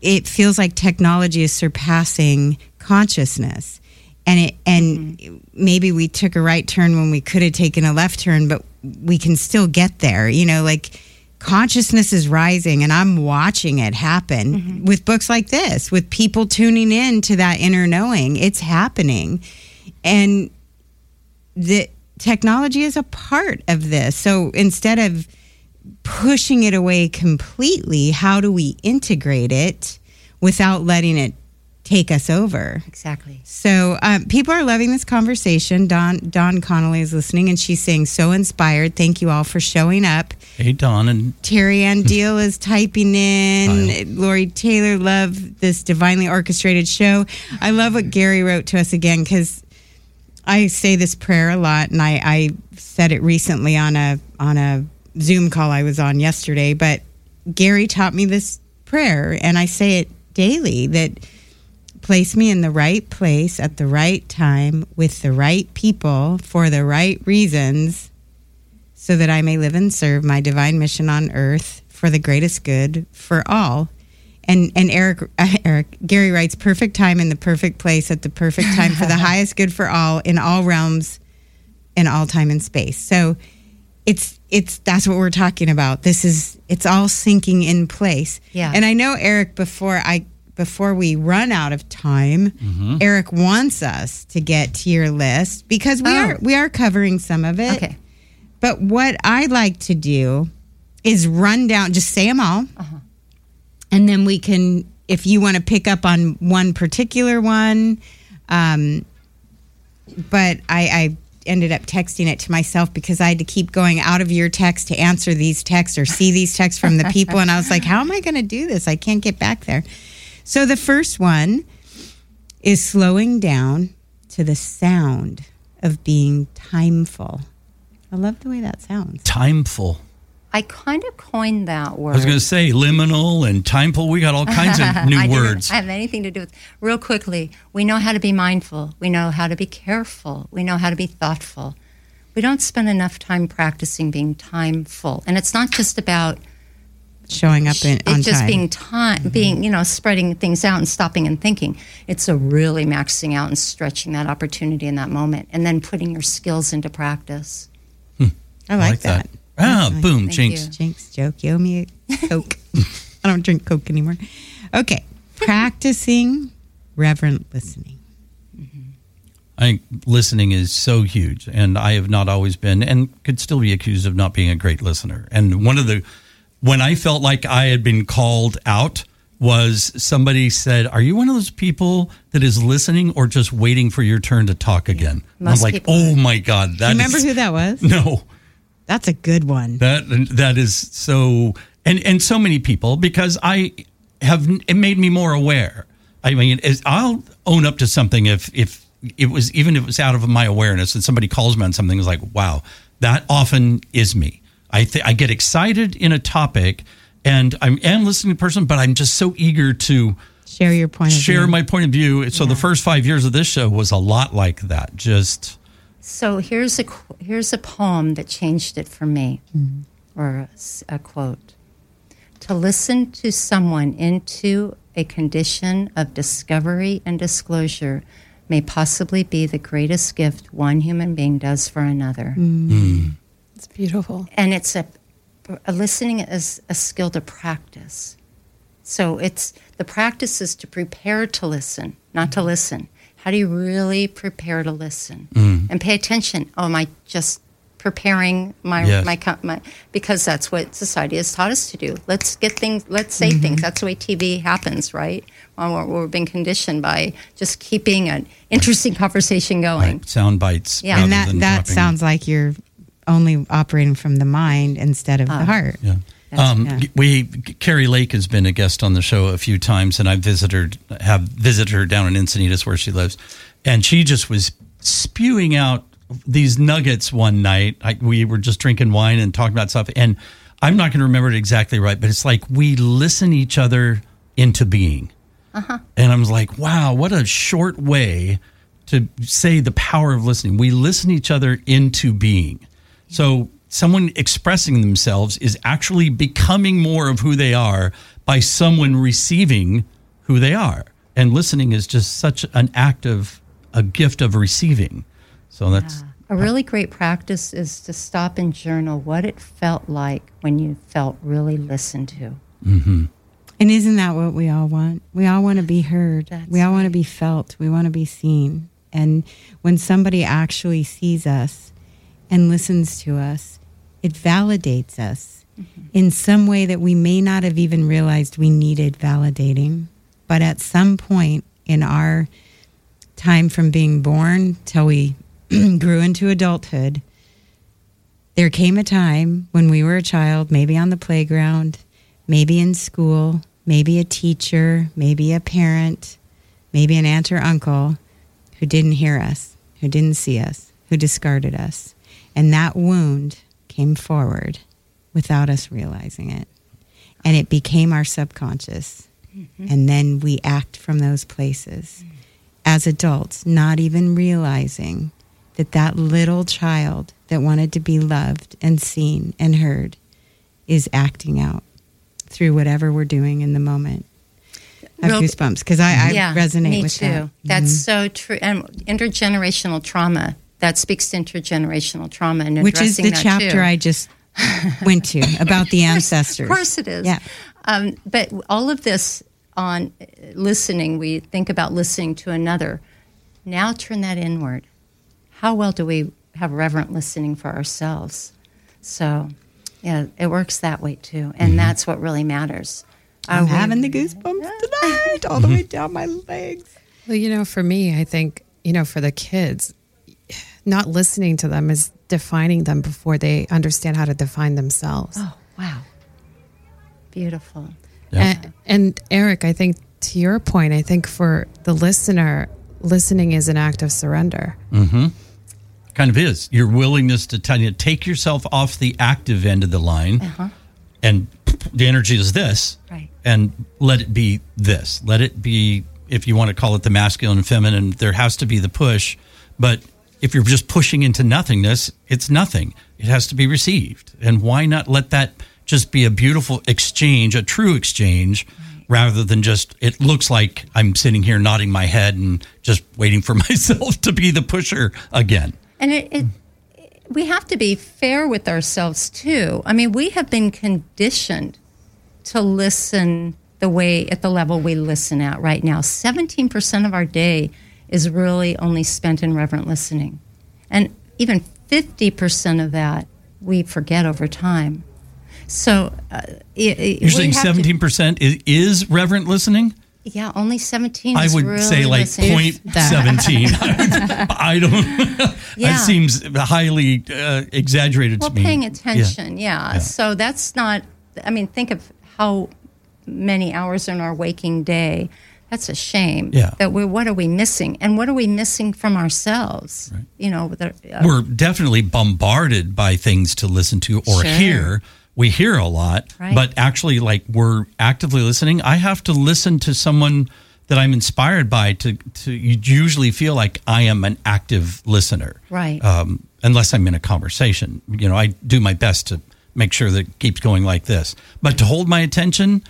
it feels like technology is surpassing consciousness. And it and mm-hmm. maybe we took a right turn when we could have taken a left turn but we can still get there you know like consciousness is rising and i'm watching it happen mm-hmm. with books like this with people tuning in to that inner knowing. It's happening. And the technology is a part of this. So instead of pushing it away completely how do we integrate it without letting it take us over exactly. so um, people are loving this conversation. Don Don Connolly is listening, and she's saying, "So inspired! Thank you all for showing up." Hey, Don, and Terry Ann Deal is typing in. Kyle. Lori Taylor, love this divinely orchestrated show. I love what Gary wrote to us again because I say this prayer a lot, and I, I said it recently on a on a Zoom call I was on yesterday. But Gary taught me this prayer, and I say it daily. That place me in the right place at the right time with the right people for the right reasons so that I may live and serve my divine mission on earth for the greatest good for all. And and Eric uh, Eric Gary writes perfect time in the perfect place at the perfect time for the highest good for all in all realms in all time and space. So it's it's that's what we're talking about. This is it's all sinking in place. Yeah. And I know Eric before I before we run out of time, Eric wants us to get to your list because we Oh. are we are covering some of it. Okay. But what I like to do is run down, just say them all, and then we can, if you want to pick up on one particular one. Um, but I, I ended up texting it to myself because I had to keep going out of your text to answer these texts or see these texts from the people, and I was like, how am I going to do this? I can't get back there. So the first one is slowing down to the sound of being timeful. I love the way that sounds. timeful. I kind of coined that word. I was going to say liminal and timeful. We got all kinds of new words. I have anything to do with. Real quickly, we know how to be mindful. We know how to be careful. We know how to be thoughtful. We don't spend enough time practicing being timeful, and it's not just about Showing up in, on it's just time. being time, mm-hmm. being you know, spreading things out and stopping and thinking. It's a really maxing out and stretching that opportunity in that moment, and then putting your skills into practice. Hmm. I like, that. Ah, boom, Thank jinx. you. Jinx joke. You owe me a Coke. I don't drink Coke anymore. Okay. Practicing reverent listening. I think listening is so huge, and I have not always been, and could still be accused of not being a great listener. And one of the, when I felt like I had been called out, was somebody said, "Are you one of those people that is listening or just waiting for your turn to talk again?" And I was like, people "Oh my god, that Remember is- who that was? No, That's a good one. that that is so, and and so many people because I have it made me more aware. I mean, I'll own up to something if if it was even if it was out of my awareness and somebody calls me on something is like, wow, that often is me. I th- I get excited in a topic, and I'm am listening to the person, but I'm just so eager to Share your point of share my point of view. So the first five years of this show was a lot like that. Just So here's a here's a poem that changed it for me, mm-hmm. or a quote: "To listen to someone into a condition of discovery and disclosure may possibly be the greatest gift one human being does for another." Mm. Mm. It's beautiful. and it's a, a listening is a skill to practice. So it's the practice is to prepare to listen, not to mm-hmm. listen. How do you really prepare to listen and pay attention? Oh, am I just preparing my Yes. my, my because that's what society has taught us to do. Let's get things. Let's say Mm-hmm. things. That's the way TV happens, right? Well, we're, we're being conditioned by just keeping an interesting conversation going. Right. Sound bites. Yeah. and that that dropping- sounds like you're only operating from the mind instead of the heart. Yeah. That's- Um, yeah. We Carrie Lake has been a guest on the show a few times, and I visited her, have visited her down in Encinitas where she lives, and she just was spewing out these nuggets one night. I, we were just drinking wine and talking about stuff, and I'm not going to remember it exactly right, but it's like we listen each other into being, and I was like, wow, what a short way to say the power of listening. We listen each other into being. So someone expressing themselves is actually becoming more of who they are by someone receiving who they are. And listening is just such an act of a gift of receiving. So that's A really great practice is to stop and journal what it felt like when you felt really listened to. Mm-hmm. And isn't that what we all want? We all want to be heard. That's we all want to be felt. We want to be seen. And when somebody actually sees us and listens to us, it validates us mm-hmm. in some way that we may not have even realized we needed validating. But at some point in our time from being born till we grew into adulthood, there came a time when we were a child, maybe on the playground, maybe in school, maybe a teacher, maybe a parent, maybe an aunt or uncle who didn't hear us, who didn't see us, who discarded us. And that wound came forward without us realizing it. And it became our subconscious. And then we act from those places as adults, not even realizing that that little child that wanted to be loved and seen and heard is acting out through whatever we're doing in the moment. I have goosebumps because I, I yeah, resonate with too. that. That's Mhm. so true. And intergenerational trauma that speaks to intergenerational trauma and which is the that chapter too. I just went to about the ancestors. Of course, it is. Yeah. Um, but all of this on uh, listening, we think about listening to another. Now turn that inward. How well do we have reverent listening for ourselves? So, yeah, it works that way too, and that's what really matters. I'm Are we- having the goosebumps tonight, all the way down my legs. Well, you know, for me, I think, you know, for the kids, not listening to them is defining them before they understand how to define themselves. Oh, wow. Beautiful. Yeah. And, and Eric, I think to your point, I think for the listener, listening is an act of surrender. Mm-hmm. kind of is your willingness to tell you take yourself off the active end of the line and the energy is this Right. and let it be this let it be if you want to call it the masculine and feminine there has to be the push but if you're just pushing into nothingness it's nothing it has to be received and why not let that just be a beautiful exchange a true exchange rather than just it looks like i'm sitting here nodding my head and just waiting for myself to be the pusher again And it, it, we have to be fair with ourselves too. I mean, we have been conditioned to listen the way at the level we listen at right now. 17% of our day is really only spent in reverent listening. And even 50% of that we forget over time. So uh, it, it- You're saying seventeen percent is, is reverent listening? yeah, only 17 I would really say like point seventeen. I don't. Yeah. That seems highly uh, exaggerated well to me. paying Yeah. attention yeah. Yeah. so that's not i mean think of how many hours in our waking day that's a shame Yeah. that we what are we missing and what are we missing from ourselves Right. you know the, uh, We're definitely bombarded by things to listen to or Sure. hear. We hear a lot, Right. but actually, like we're actively listening. I have to listen to someone that I'm inspired by to to usually feel like I am an active listener. Right. Um, unless I'm in a conversation, you know, I do my best to make sure that it keeps going like this. But to hold my attention,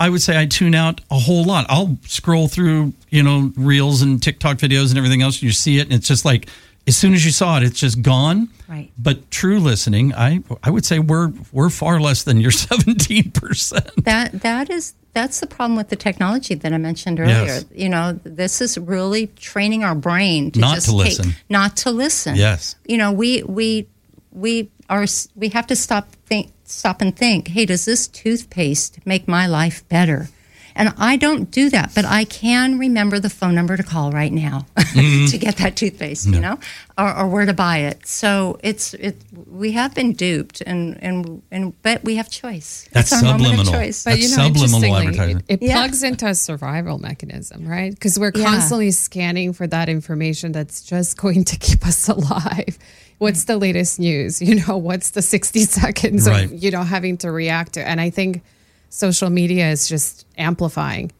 I would say I tune out a whole lot. I'll scroll through, you know, reels and TikTok videos and everything else. and You see it, and it's just like as soon as you saw it, it's just gone. Right. But true listening, I I would say we're we're far less than your seventeen percent. that that is that's the problem with the technology that I mentioned earlier. Yes. You know, this is really training our brain to Not just to take- listen. not to listen. Yes. You know, we we we are we have to stop stop and think. Hey, does this toothpaste make my life better? And I don't do that, but I can remember the phone number to call right now mm-hmm. to get that toothpaste, you know, or, or where to buy it. So it's it. We have been duped, and and and but we have choice. That's It's our moment of subliminal. choice. But That's you know, subliminal interestingly, advertising. It, it Yeah. plugs into a survival mechanism, right? Because we're Yeah. constantly scanning for that information that's just going to keep us alive. What's the latest news? You know, what's the 60 seconds Right. of, you know, having to react to? And I think social media is just amplifying,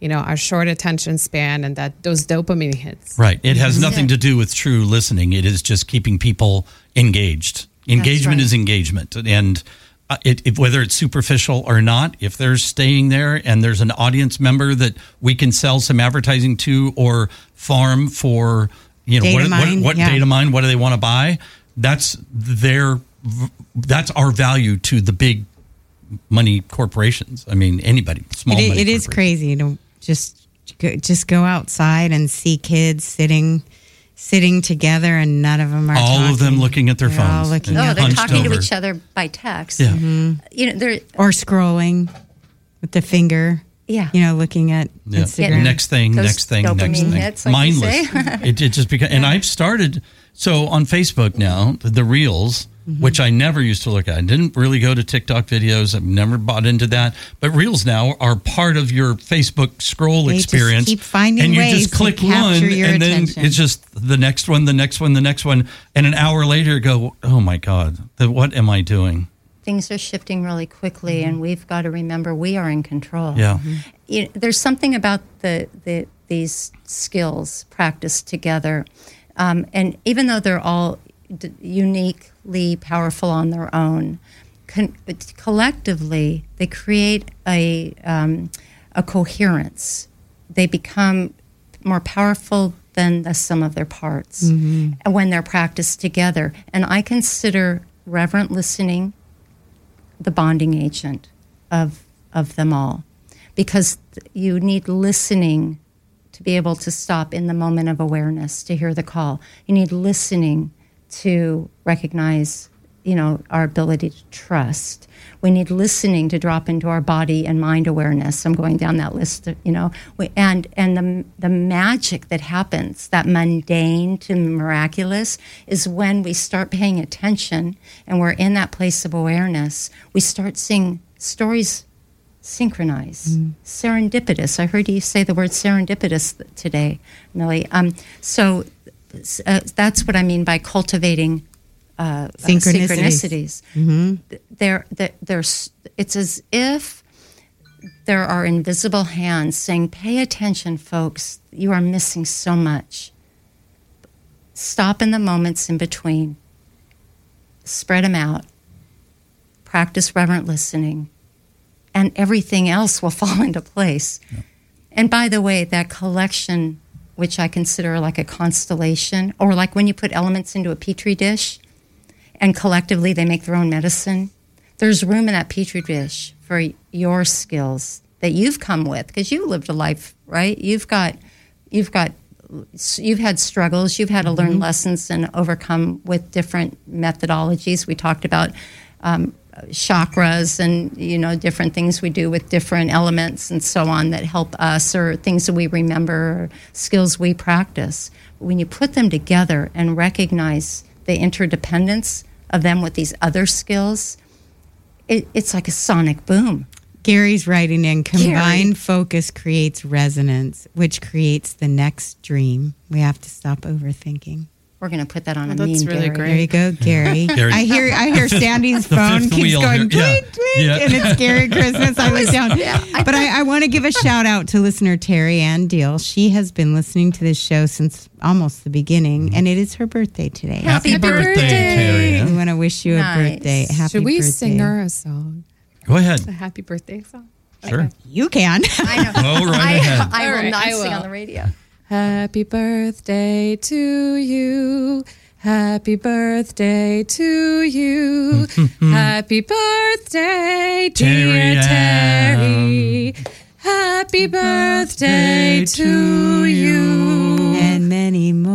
you know, our short attention span and that those dopamine hits. Right. It has nothing it. to do with true listening. It is just keeping people engaged. Engagement right. is engagement. And uh, it, it, whether it's superficial or not, if they're staying there and there's an audience member that we can sell some advertising to or farm for, you know, Data what, mine, what, what yeah. data mine, what do they want to buy? That's their, that's our value to the big money corporations. I mean, anybody, small It, money it is crazy to just go, just go outside and see kids sitting sitting together and none of them are All of them looking at their They're all phones. looking Oh, they're Hunched talking to each other by text. Yeah. Mm-hmm. You know, they're or scrolling with the finger. Yeah. you know, looking at Yeah. Instagram. Next thing, Those next thing, next thing. hits, like you Mindless. say. it, it just because, and I've started. So on Facebook now, the, the reels, Mm-hmm. which I never used to look at. I didn't really go to TikTok videos. I've never bought into that. But reels now are part of your Facebook scroll They just experience. keep finding and you ways just click capture one, your and then it's just the next one, the next one, the next one, and an hour later, you go, oh my god, what am I doing? things are shifting really quickly, and we've got to remember we are in control. Yeah. you know, there's something about the, the these skills practiced together, um, and even though they're all d- uniquely powerful on their own, con- collectively they create a um, a coherence. They become more powerful than the sum of their parts and when they're practiced together. And I consider reverent listening the bonding agent of of them all because you need listening to be able to stop in the moment of awareness to hear the call you need listening to recognize you know our ability to trust we need listening to drop into our body and mind awareness i'm going down that list you know we, and and the the magic that happens that mundane to miraculous is when we start paying attention and we're in that place of awareness we start seeing stories synchronize, serendipitous. I heard you say the word serendipitous today, Millie. Um, so uh, that's what I mean by cultivating uh, uh, Synchronicities. synchronicities. Th- They're, they're, they're, it's as if there are invisible hands saying, "Pay attention, folks. You are missing so much." Stop in the moments in between. Spread them out. Practice reverent listening and everything else will fall into place. And by the way, that collection, which I consider like a constellation, or like when you put elements into a petri dish and collectively they make their own medicine, there's room in that petri dish for your skills that you've come with because you lived a life, right? You've got, you've got, you've had struggles, you've had to learn lessons and overcome with different methodologies. We talked about um, chakras and you know different things we do with different elements and so on that help us or things that we remember or skills we practice when you put them together and recognize the interdependence of them with these other skills it, it's like a sonic boom Gary's writing in combined Gary. focus creates resonance, which creates the next dream. We have to stop overthinking. We're going to put that on a that's meme really Gary. great. There you go, Gary. Gary. I hear I hear Sandy's phone keeps going here. Yeah. tweet, tweet, Yeah. and it's Gary Christmas. I was down. But I, I want to give a shout out to listener Terry Ann Deal. She has been listening to this show since almost the beginning, mm. and it is her birthday today. Happy, Happy birthday, birthday. Terry. We want to wish you Nice. a birthday. Happy birthday. Should we birthday. sing her a song? Go ahead. A happy birthday song? Sure. You can. I know. Go right I, ahead. I All will right, not I sing on the radio. Happy birthday to you. Happy birthday to you. Happy birthday, dear Terry Terry. Happy birthday to you. and many more.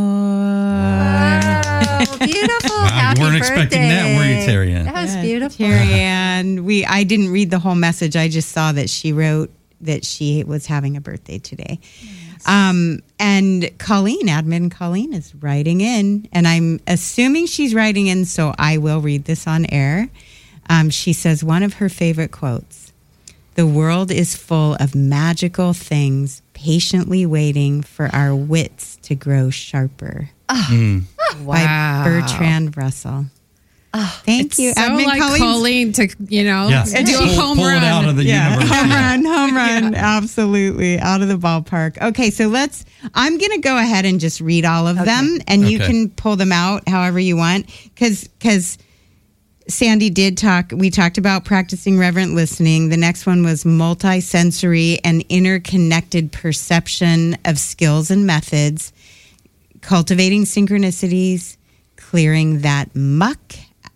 Oh, beautiful. Wow, Happy weren't expecting that, were you, Terry Ann? That was beautiful. Terry Ann, we I didn't read the whole message. I just saw that she wrote that she was having a birthday today. Um, and Colleen, admin Colleen, is writing in, and I'm assuming she's writing in, so I will read this on air. Um, she says one of her favorite quotes The world is full of magical things patiently waiting for our wits to grow sharper. By Bertrand Russell. Oh, Thank you, So admin like Colleen's- Colleen to you know Yeah. do a Pull- home pull run. it out of the Yeah, universe. home Yeah. run, home run, absolutely out of the ballpark. Okay, so let's. I'm going to go ahead and just read all of them, and you can pull them out however you want, because because Sandy did talk. We talked about practicing reverent listening. The next one was multisensory and interconnected perception of skills and methods, cultivating synchronicities, clearing that muck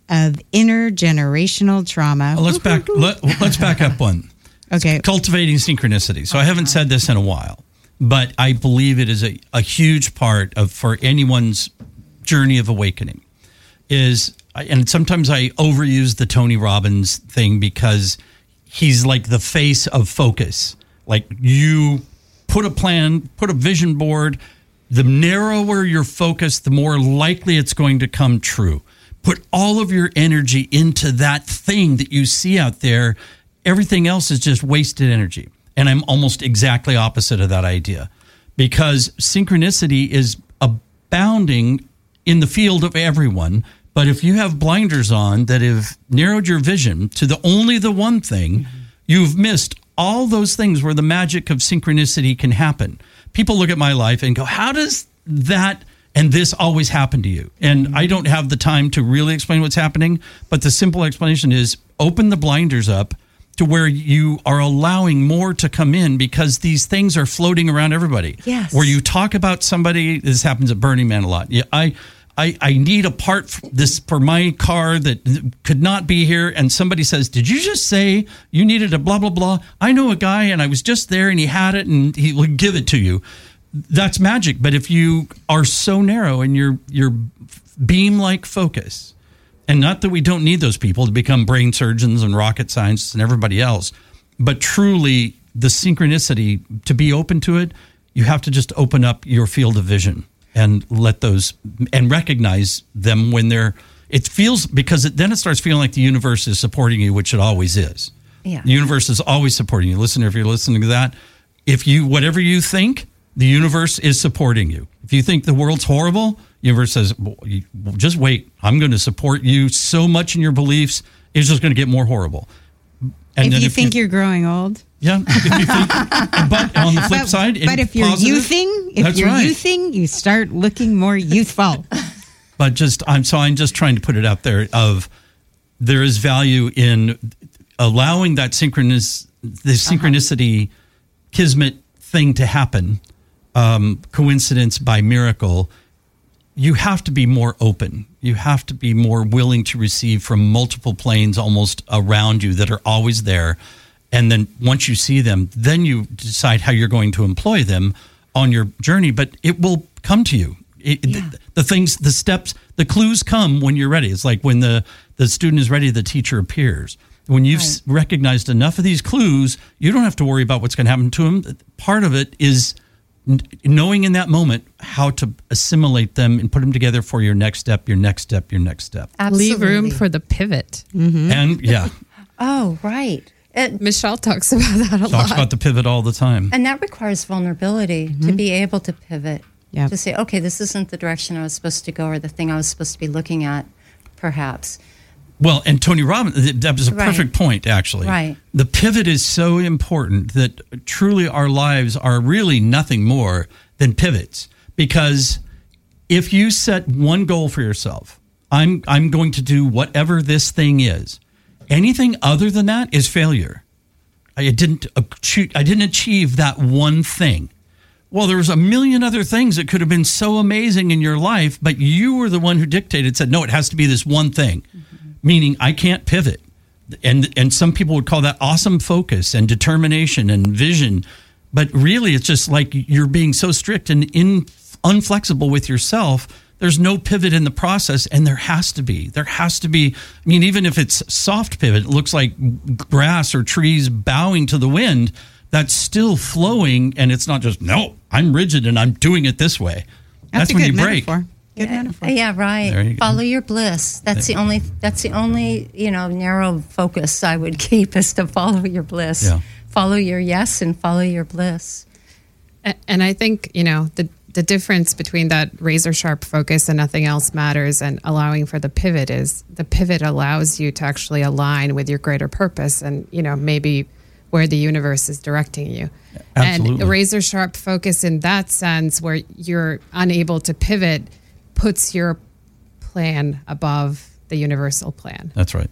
of intergenerational trauma. Well, let's back. Let, let's back up one. Okay. cultivating synchronicity. So I uh-huh. haven't said this in a while, but I believe it is a, a huge part of for anyone's journey of awakening. Is and sometimes I overuse the Tony Robbins thing because he's like the face of focus. Like you put a plan, put a vision board. The narrower your focus, the more likely it's going to come true. Put all of your energy into that thing that you see out there. Everything else is just wasted energy. And I'm almost exactly opposite of that idea because synchronicity is abounding in the field of everyone. But if you have blinders on that have narrowed your vision to the only the one thing, mm-hmm. you've missed all those things where the magic of synchronicity can happen. People look at my life and go, How does that and this always happened to you? And mm-hmm. I don't have the time to really explain what's happening, but the simple explanation is open the blinders up to where you are allowing more to come in because these things are floating around everybody. Yes. Where you talk about somebody, this happens at Burning Man a lot. Yeah, I, I, I need a part f- this for my car that could not be here, and somebody says, "Did you just say you needed a blah blah blah?" I know a guy, and I was just there, and he had it, and he would give it to you. That's magic. But if you are so narrow in your your beam like focus, and not that we don't need those people to become brain surgeons and rocket scientists and everybody else, but truly the synchronicity to be open to it, you have to just open up your field of vision and let those and recognize them when they're. It feels because it, then it starts feeling like the universe is supporting you, which it always is. Yeah. The universe is always supporting you. Listener, if you're listening to that, if you whatever you think, the universe is supporting you. If you think the world's horrible, the universe says, well, you- well, just wait. I'm going to support you so much in your beliefs. It's just going to get more horrible. And if then you think you're growing old. yeah, if you think, but on the flip But, side, but if you're positive- youthing, if you're right. youthing, you start looking more youthful. but just I'm so I'm just trying to put it out there of there is value in allowing that synchronous the uh-huh. synchronicity kismet thing to happen um, coincidence by miracle you have to be more open. You have to be more willing to receive from multiple planes almost around you that are always there. And then once you see them then you decide how you're going to employ them on your journey but it will come to you. It, the, the things the steps the clues come when you're ready. It's like when the the student is ready the teacher appears. When you've s recognized enough of these clues you don't have to worry about what's going to happen to them part of it is knowing in that moment how to assimilate them and put them together for your next step your next step your next step Absolutely. Leave room for the pivot. Mm-hmm. and yeah Oh, right. It, Michelle talks about that a talks lot. about the pivot all the time and that requires vulnerability to mm-hmm. be able to pivot. Yep. To say, okay, this isn't the direction I was supposed to go or the thing I was supposed to be looking at, perhaps. Well, and Tony Robbins, that was a Right. perfect point, actually. Right. The pivot is so important that truly our lives are really nothing more than pivots. Because if you set one goal for yourself, I'm, I'm going to do whatever this thing is, anything other than that is failure. I didn't achieve, I didn't achieve that one thing. Well, there was a million other things that could have been so amazing in your life, but you were the one who dictated, said, no, it has to be this one thing, mm-hmm. Meaning I can't pivot. And, and some people would call that awesome focus and determination and vision. But really, it's just like you're being so strict and in, unflexible with yourself there's no pivot in the process, and there has to be. There has to be. I mean, even if it's soft pivot, it looks like grass or trees bowing to the wind. That's still flowing, and it's not just no. I'm rigid, and I'm doing it this way. That's, a when you break. metaphor. Good metaphor. Yeah, right. There you go. Follow your bliss. That's the only. That's the only you know narrow focus I would keep is to follow your bliss. Yeah. Follow your yes and follow your bliss. A- And I think, you know, the the difference between that razor sharp focus and nothing else matters and allowing for the pivot is the pivot allows you to actually align with your greater purpose and, you know, maybe where the universe is directing you. Absolutely. And the razor sharp focus in that sense where you're unable to pivot puts your plan above the universal plan. That's right.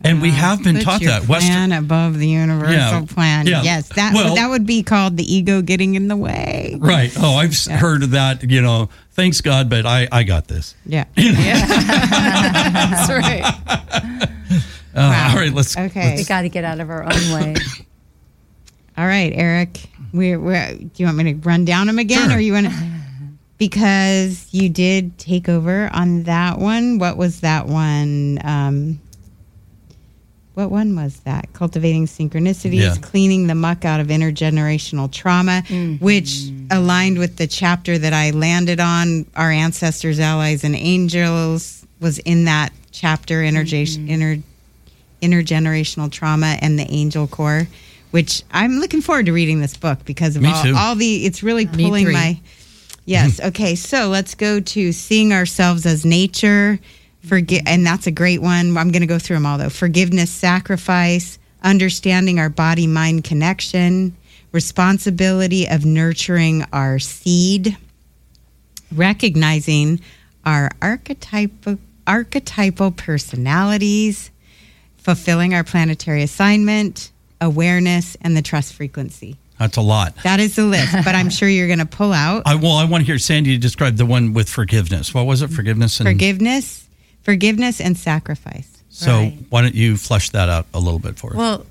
And we have been Put taught your that. plan above the universal Yeah. plan. Yeah. Yes, that Well- that would be called the ego getting in the way. Right. Oh, I've s heard of that. You know, thanks God, but I I got this. Yeah. That's right. Uh, All right. Let's. Okay. We got to get out of our own way. All right, Eric. We we do you want me to run down them again, Sure. or you want to? Because you did take over on that one. What was that one? Um, what one was that? Cultivating synchronicities, Yeah. cleaning the muck out of intergenerational trauma, which aligned with the chapter that I landed on. Our ancestors, allies, and angels was in that chapter. Interge- inter intergenerational trauma and the angel core which i'm looking forward to reading this book because of Me all, too. all the it's really pulling three. my yes. Okay so let's go to seeing ourselves as nature. Forget and that's a great one. I'm going to go through them all though. Forgiveness sacrifice understanding our body mind connection responsibility of nurturing our seed recognizing our archetypal archetypal personalities fulfilling our planetary assignment, awareness, and the trust frequency. That's a lot. That is the list, but I'm sure you're going to pull out I well, I want to hear Sandy describe the one with forgiveness. What was it? Forgiveness and forgiveness, forgiveness, and sacrifice. So Right. why don't you flesh that out a little bit for us? Well,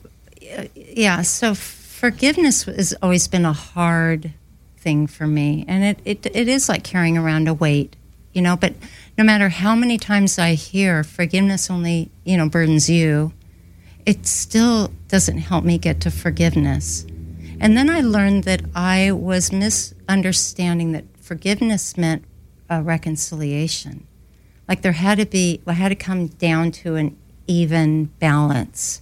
yeah. So forgiveness has always been a hard thing for me, and it, it it is like carrying around a weight, you know. But no matter how many times I hear forgiveness only, you know, burdens you, it still doesn't help me get to forgiveness. And then I learned that I was misunderstanding that forgiveness meant reconciliation. Like there had to be, I had to come down to an even balance.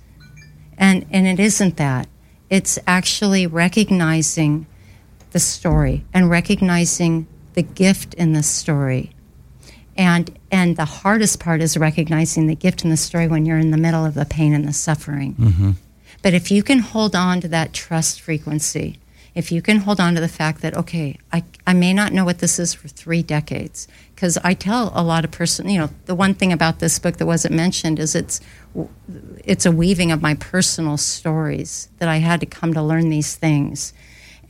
And, and it isn't that. It's actually recognizing the story and recognizing the gift in the story. And, and the hardest part is recognizing the gift in the story when you're in the middle of the pain and the suffering. Mm-hmm. But if you can hold on to that trust frequency, if you can hold on to the fact that, okay, I, I may not know what this is for three decades, because I tell a lot of person, you know, the one thing about this book that wasn't mentioned is it's it's a weaving of my personal stories that I had to come to learn these things.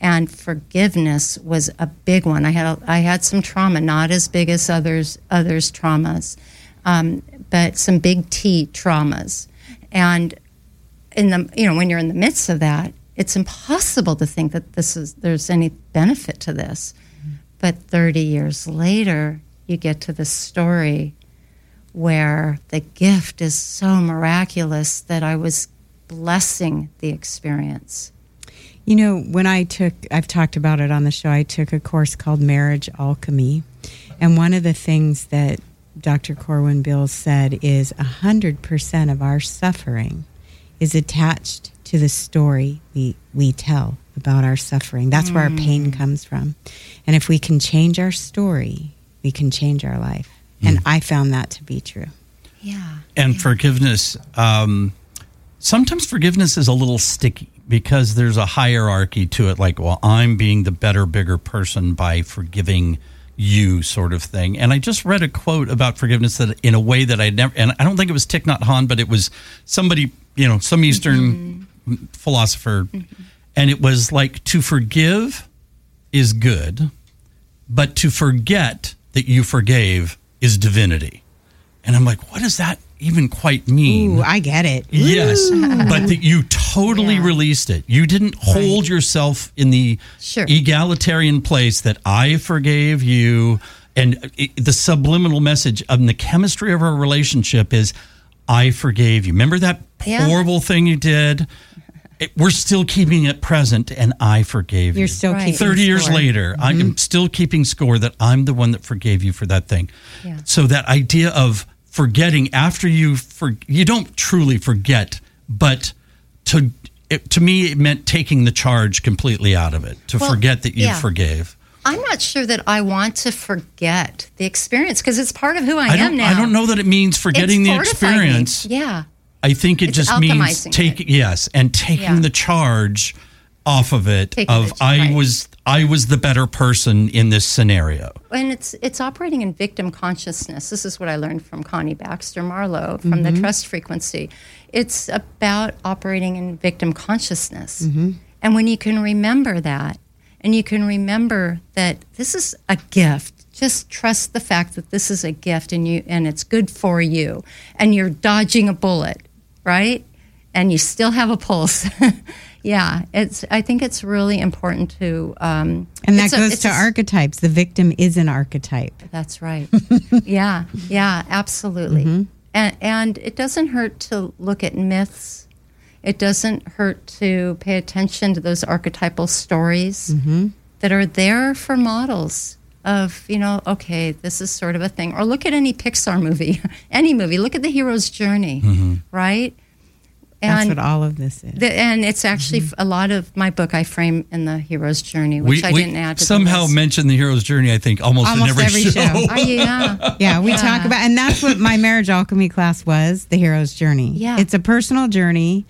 And forgiveness was a big one. I had I had some trauma, not as big as others others traumas, um, but some big T traumas. And in the you know when you're in the midst of that, it's impossible to think that this is there's any benefit to this. But 30 years later, you get to the story where the gift is so miraculous that I was blessing the experience. You know, when I took, I've talked about it on the show, I took a course called Marriage Alchemy. And one of the things that Dr. Corwin Bill said is 100% of our suffering is attached to the story we, we tell about our suffering. That's where our pain comes from. And if we can change our story, we can change our life. And I found that to be true. Yeah. and forgiveness um, sometimes forgiveness is a little sticky because there's a hierarchy to it like well i'm being the better bigger person by forgiving you sort of thing and i just read a quote about forgiveness that in a way that i never and i don't think it was Thich Nhat Hanh but it was somebody you know some eastern mm-hmm. philosopher mm-hmm. and it was like to forgive is good but to forget that you forgave is divinity and i'm like what does that even quite mean Ooh, I get it. Yes, but that you totally Yeah. released it. You didn't hold yourself in the Sure. egalitarian place that I forgave you And uh, it, the subliminal message of the chemistry of our relationship is, I forgave you. Remember that Yeah. horrible thing you did? It- we're still keeping it present, and I forgave You're you. still Right. keeping 30 years score. later, I am mm-hmm. still keeping score that I'm the one that forgave you for that thing. Yeah. So that idea of forgetting after you for you don't truly forget, but to it, to me it meant taking the charge completely out of it. To Well, forget that you yeah. forgave. I'm not sure that I want to forget the experience because it's part of who I, I am now. I don't know that it means forgetting It's the fortified me. experience. Yeah. I think it It's just means taking yes, and taking Yeah. the charge off of it Taking of the- I right. was I was the better person in this scenario. And it's it's operating in victim consciousness. This is what I learned from Connie Baxter Marlow from the mm-hmm. trust frequency. It's about operating in victim consciousness. Mm-hmm. And when you can remember that, and you can remember that this is a gift, just trust the fact that this is a gift and you and it's good for you, and you're dodging a bullet, right? And you still have a pulse. yeah, it's. I think it's really important to. Um, And that it's a- goes to a- archetypes. The victim is an archetype. that's right. yeah, yeah, absolutely. Mm-hmm. And, and it doesn't hurt to look at myths. It doesn't hurt to pay attention to those archetypal stories Mm-hmm. that are there for models of, you know, okay, this is sort of a thing. Or look at any Pixar movie, any movie. Look at the hero's journey, right? That's what all of this is. the, and it's actually Mm-hmm. a lot of my book I frame in the hero's journey, which I didn't add to somehow list. mention the hero's journey. I think almost, Almost in every, every show. show. Oh, yeah. Yeah, we Yeah. talk about, and that's what my marriage alchemy class was: the hero's journey. Yeah. it's a personal journey,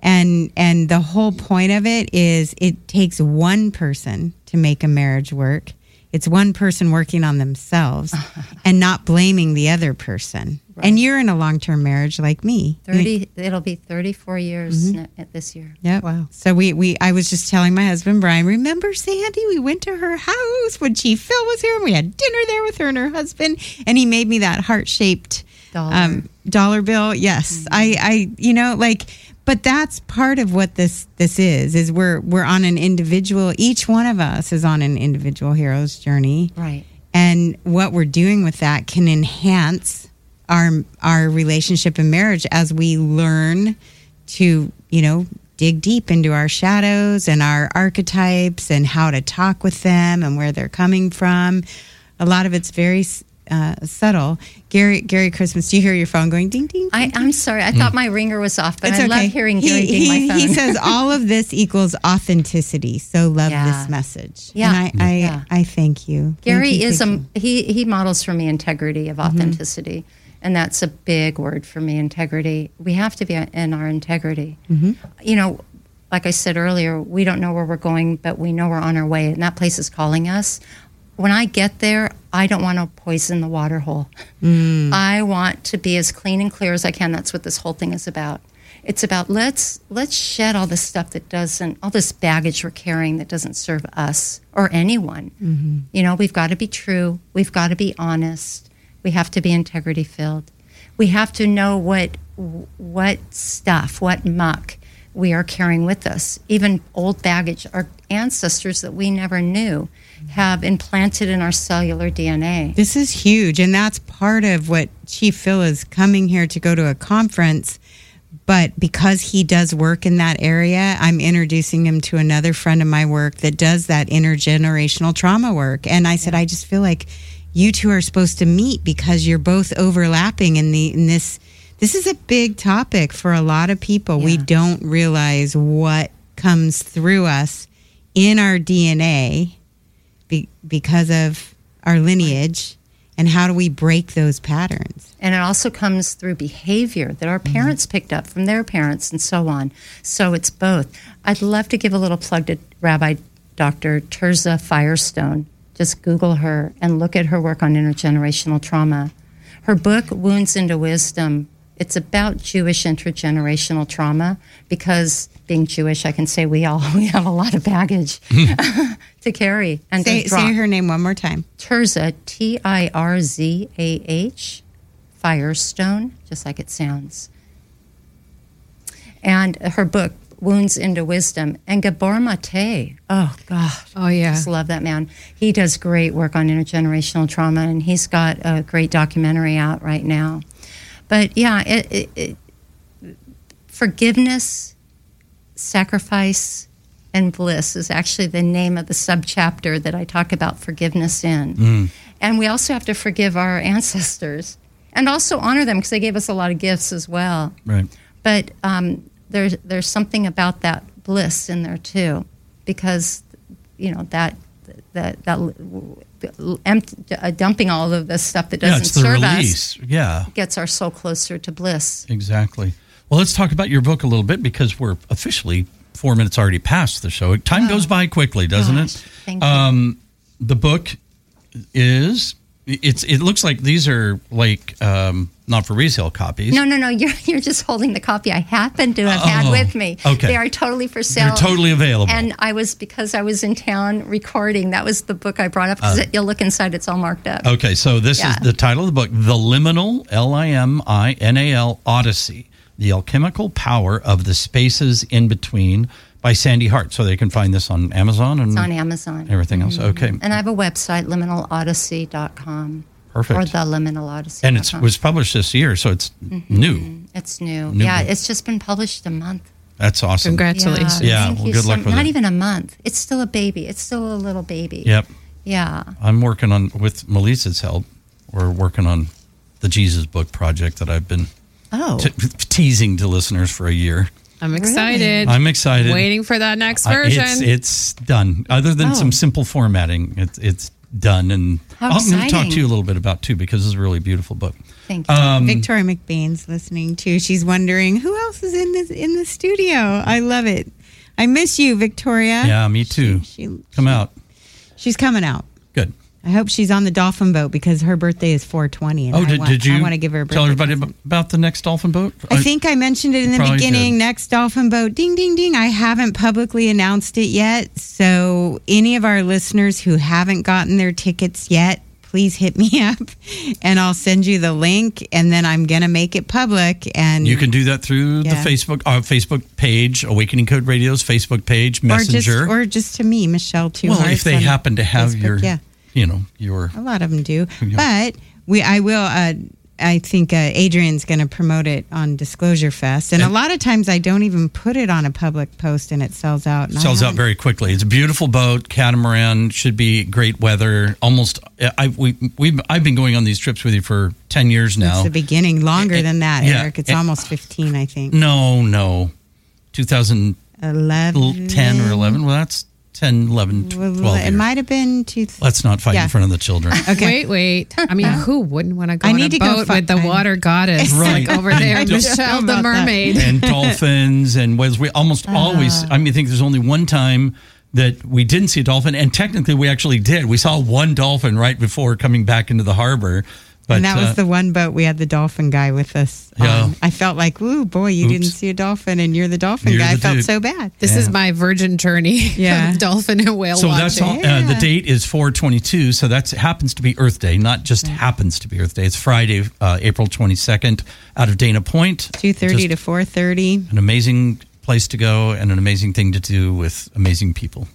and and the whole point of it is it takes one person to make a marriage work. It's one person working on themselves and not blaming the other person. And you're in a long term marriage like me. 30 it'll be 34 years Mm-hmm. ne- this year Yep. Wow. So we, we I was just telling my husband Brian, remember Sandy? We went to her house when Chief Phil was here and we had dinner there with her and her husband and he made me that heart shaped Dollar. um, dollar bill. Yes. I, I you know, like but that's part of what this this is, is we're we're on an individual each one of us is on an individual hero's journey. right And what we're doing with that can enhance our our relationship and marriage as we learn to, you know, dig deep into our shadows and our archetypes and how to talk with them and where they're coming from. A lot of it's very uh, subtle. Gary Gary Christmas, do you hear your phone going ding ding? I, i'm sorry i thought my ringer was off but It's i okay. love hearing he, ding he, my phone he says all of this equals authenticity. So love Yeah. this message. Yeah. And I I, Yeah. I thank you. Thank gary you, is a he he models for me integrity of Mm-hmm. authenticity and that's a big word for me integrity we have to be in our integrity Mm-hmm. you know like i said earlier we don't know where we're going but we know we're on our way and that place is calling us when i get there i don't want to poison the water hole Mm. I want to be as clean and clear as I can. That's what this whole thing is about. It's about let's let's shed all this stuff that doesn't, all this baggage we're carrying that doesn't serve us or anyone. Mm-hmm. You know, we've got to be true. We've got to be honest. We have to be integrity filled. We have to know what what stuff, what muck we are carrying with us. Even old baggage, our ancestors that we never knew have implanted in our cellular DNA. This is huge. And that's part of what Chief Phil is coming here to go to a conference. But because he does work in that area, I'm introducing him to another friend of my work that does that intergenerational trauma work. And I said, I just feel like you two are supposed to meet because you're both overlapping in the in this this is a big topic for a lot of people. We don't realize what comes through us in our DNA be, because of our lineage and how do we break those patterns And it also comes through behavior that our mm-hmm. parents picked up from their parents and so on. So it's both. I'd love to give a little plug to Rabbi Dr. Tirzah Firestone. Just Google her and look at her work on intergenerational trauma. Her book, Wounds into Wisdom, it's about Jewish intergenerational trauma because being Jewish, I can say we all we have a lot of baggage to carry and say, say her name one more time Tirzah, T I R Z A H, Firestone, just like it sounds. And her book, Wounds into Wisdom, and Gabor Mate. Oh God, Oh yeah. just love that man. He does great work on intergenerational trauma, and he's got a great documentary out right now. But yeah, it, it, it, forgiveness, sacrifice, and bliss is actually the name of the subchapter that I talk about forgiveness in. And we also have to forgive our ancestors and also honor them because they gave us a lot of gifts as well. Right. But um, there's there's something about that bliss in there too, because you know that that that empty, uh, dumping all of the stuff that doesn't it's the serve us. Yeah, gets our soul closer to bliss. exactly. Well, let's talk about your book a little bit because we're officially four minutes already past the show. Time goes by quickly, doesn't Oh. Gosh, it? thank you. Um, the book is it's it looks like these are like um, not for resale copies. No, no, no. You're you're just holding the copy I happen to have Oh, had with me. okay. They are totally for sale. They're totally available. And I was because I was in town recording. That was the book I brought up. Uh, Because you'll look inside; it's all marked up. Okay, so this Yeah. is the title of the book, The Liminal, L I M I N A L Odyssey, The Alchemical Power of the Spaces in Between by Sandy Hart. So they can find this on Amazon and It's on Amazon. everything else. Mm-hmm. Okay. And I have a website, liminalodyssey.com. Perfect. Or the liminalodyssey. And it was published this year, so it's mm-hmm. new. It's new. new yeah, book. it's just been published a month. That's awesome. Congratulations. Yeah, thank well, you good so- luck with Not it. even a month. It's still a baby. It's still a little baby. Yep. Yeah. I'm working on, with Melissa's help, we're working on the Jesus Book project that I've been Oh. t- teasing to listeners for a year. I'm excited. I'm excited. Waiting for that next I- version. It's, it's done. Other than Oh. some simple formatting, it's it's done. And How I'm going to talk to you a little bit about too because it's a really beautiful book. Thank you. Um, Victoria McBain's listening too. She's wondering who else is in this in the studio. I love it. I miss you, Victoria. yeah, me too. She, Come out. she's coming out. I hope she's on the dolphin boat because her birthday is 420. And Oh, I did, want, did you I want to give her a tell everybody present. about the next dolphin boat? I think I mentioned it in the beginning. did. Next dolphin boat, ding, ding, ding. I haven't publicly announced it yet. So, any of our listeners who haven't gotten their tickets yet, please hit me up and I'll send you the link. And then I'm going to make it public. And you can do that through Yeah. the Facebook uh, Facebook page, Awakening Code Radio's Facebook page, or just, Messenger. or just to me, Michelle Two well, if they happen to have Facebook, your, yeah. You know, your A lot of them do. Yeah. But we, I will. Uh, I think uh, Adrian's going to promote it on Disclosure Fest, and, And- a lot of times I don't even put it on a public post, and it sells out. and sells out very quickly. It's a beautiful boat, catamaran. Should be great weather. Almost, I we we I've been going on these trips with you for ten years now. It's the beginning, longer than that, Yeah. Eric. It's And- almost fifteen, I think. No, no, 2010 Eleven or eleven. Well, that's 10, 11, 12 Well, it years. might have been two. Let's not fight Yeah. in front of the children. Okay. Wait, wait. I mean, uh-huh. who wouldn't want to go I on need a to go boat fi- with the I- water goddess Right. like over there, And- Michelle the About that. mermaid? and dolphins and whales. We almost uh-huh. always. I mean, I think there's only one time that we didn't see a dolphin, and technically we actually did. We saw one dolphin right before coming back into the harbor. But and that uh, was the one boat we had the dolphin guy with us. Yeah. on. I felt like, ooh, boy, you didn't see a dolphin, and you're the dolphin You're guy. I felt dude. so bad. This is my virgin journey Yeah. of dolphin and whale So watching. that's all. Uh, the date is 422. So that happens to be Earth Day, not just happens to be Earth Day. It's Friday, uh, April 22nd, out of Dana Point. Two thirty Just to four thirty. an amazing place to go and an amazing thing to do with amazing people.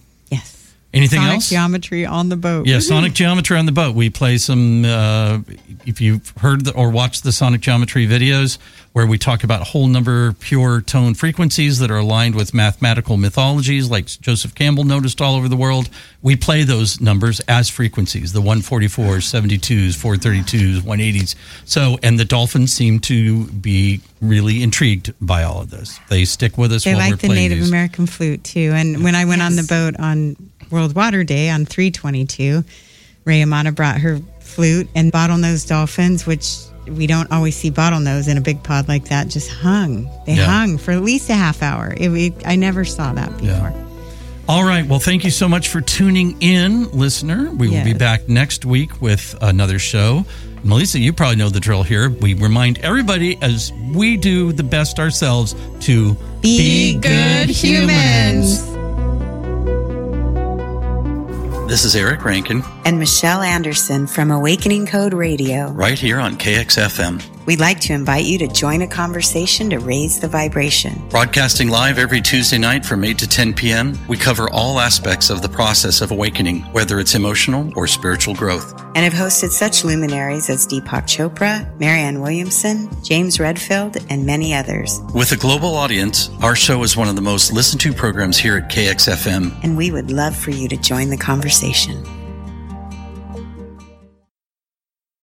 Yes. Anything Sonic else? geometry on the boat. Yeah, Sonic Geometry on the boat. We play some. Uh, if you've heard the, or watched the Sonic Geometry videos, where we talk about whole number pure tone frequencies that are aligned with mathematical mythologies, like Joseph Campbell noticed all over the world, we play those numbers as frequencies: the 144s, 72s, 432s, 180s. So, and the dolphins seem to be really intrigued by all of this. They stick with us. They while we're like the playing Native these. American flute too. And when I went on the boat on World Water Day on 322, Ray Amata brought her flute and bottlenose dolphins, which we don't always see bottlenose in a big pod like that, just hung. They Yeah. hung for at least a half hour. It, we, I never saw that before. All right. Well, thank you so much for tuning in, listener. We will be back next week with another show. Melissa, you probably know the drill here. We remind everybody, as we do the best ourselves, to Be good humans. This is Eric Rankin, And Michelle Anderson from Awakening Code Radio. right here on KXFM. We'd like to invite you to join a conversation to raise the vibration. Broadcasting live every Tuesday night from 8 to 10 p.m., we cover all aspects of the process of awakening, whether it's emotional or spiritual growth. And have hosted such luminaries as Deepak Chopra, Marianne Williamson, James Redfield, and many others. With a global audience, our show is one of the most listened to programs here at KXFM. And we would love for you to join the conversation.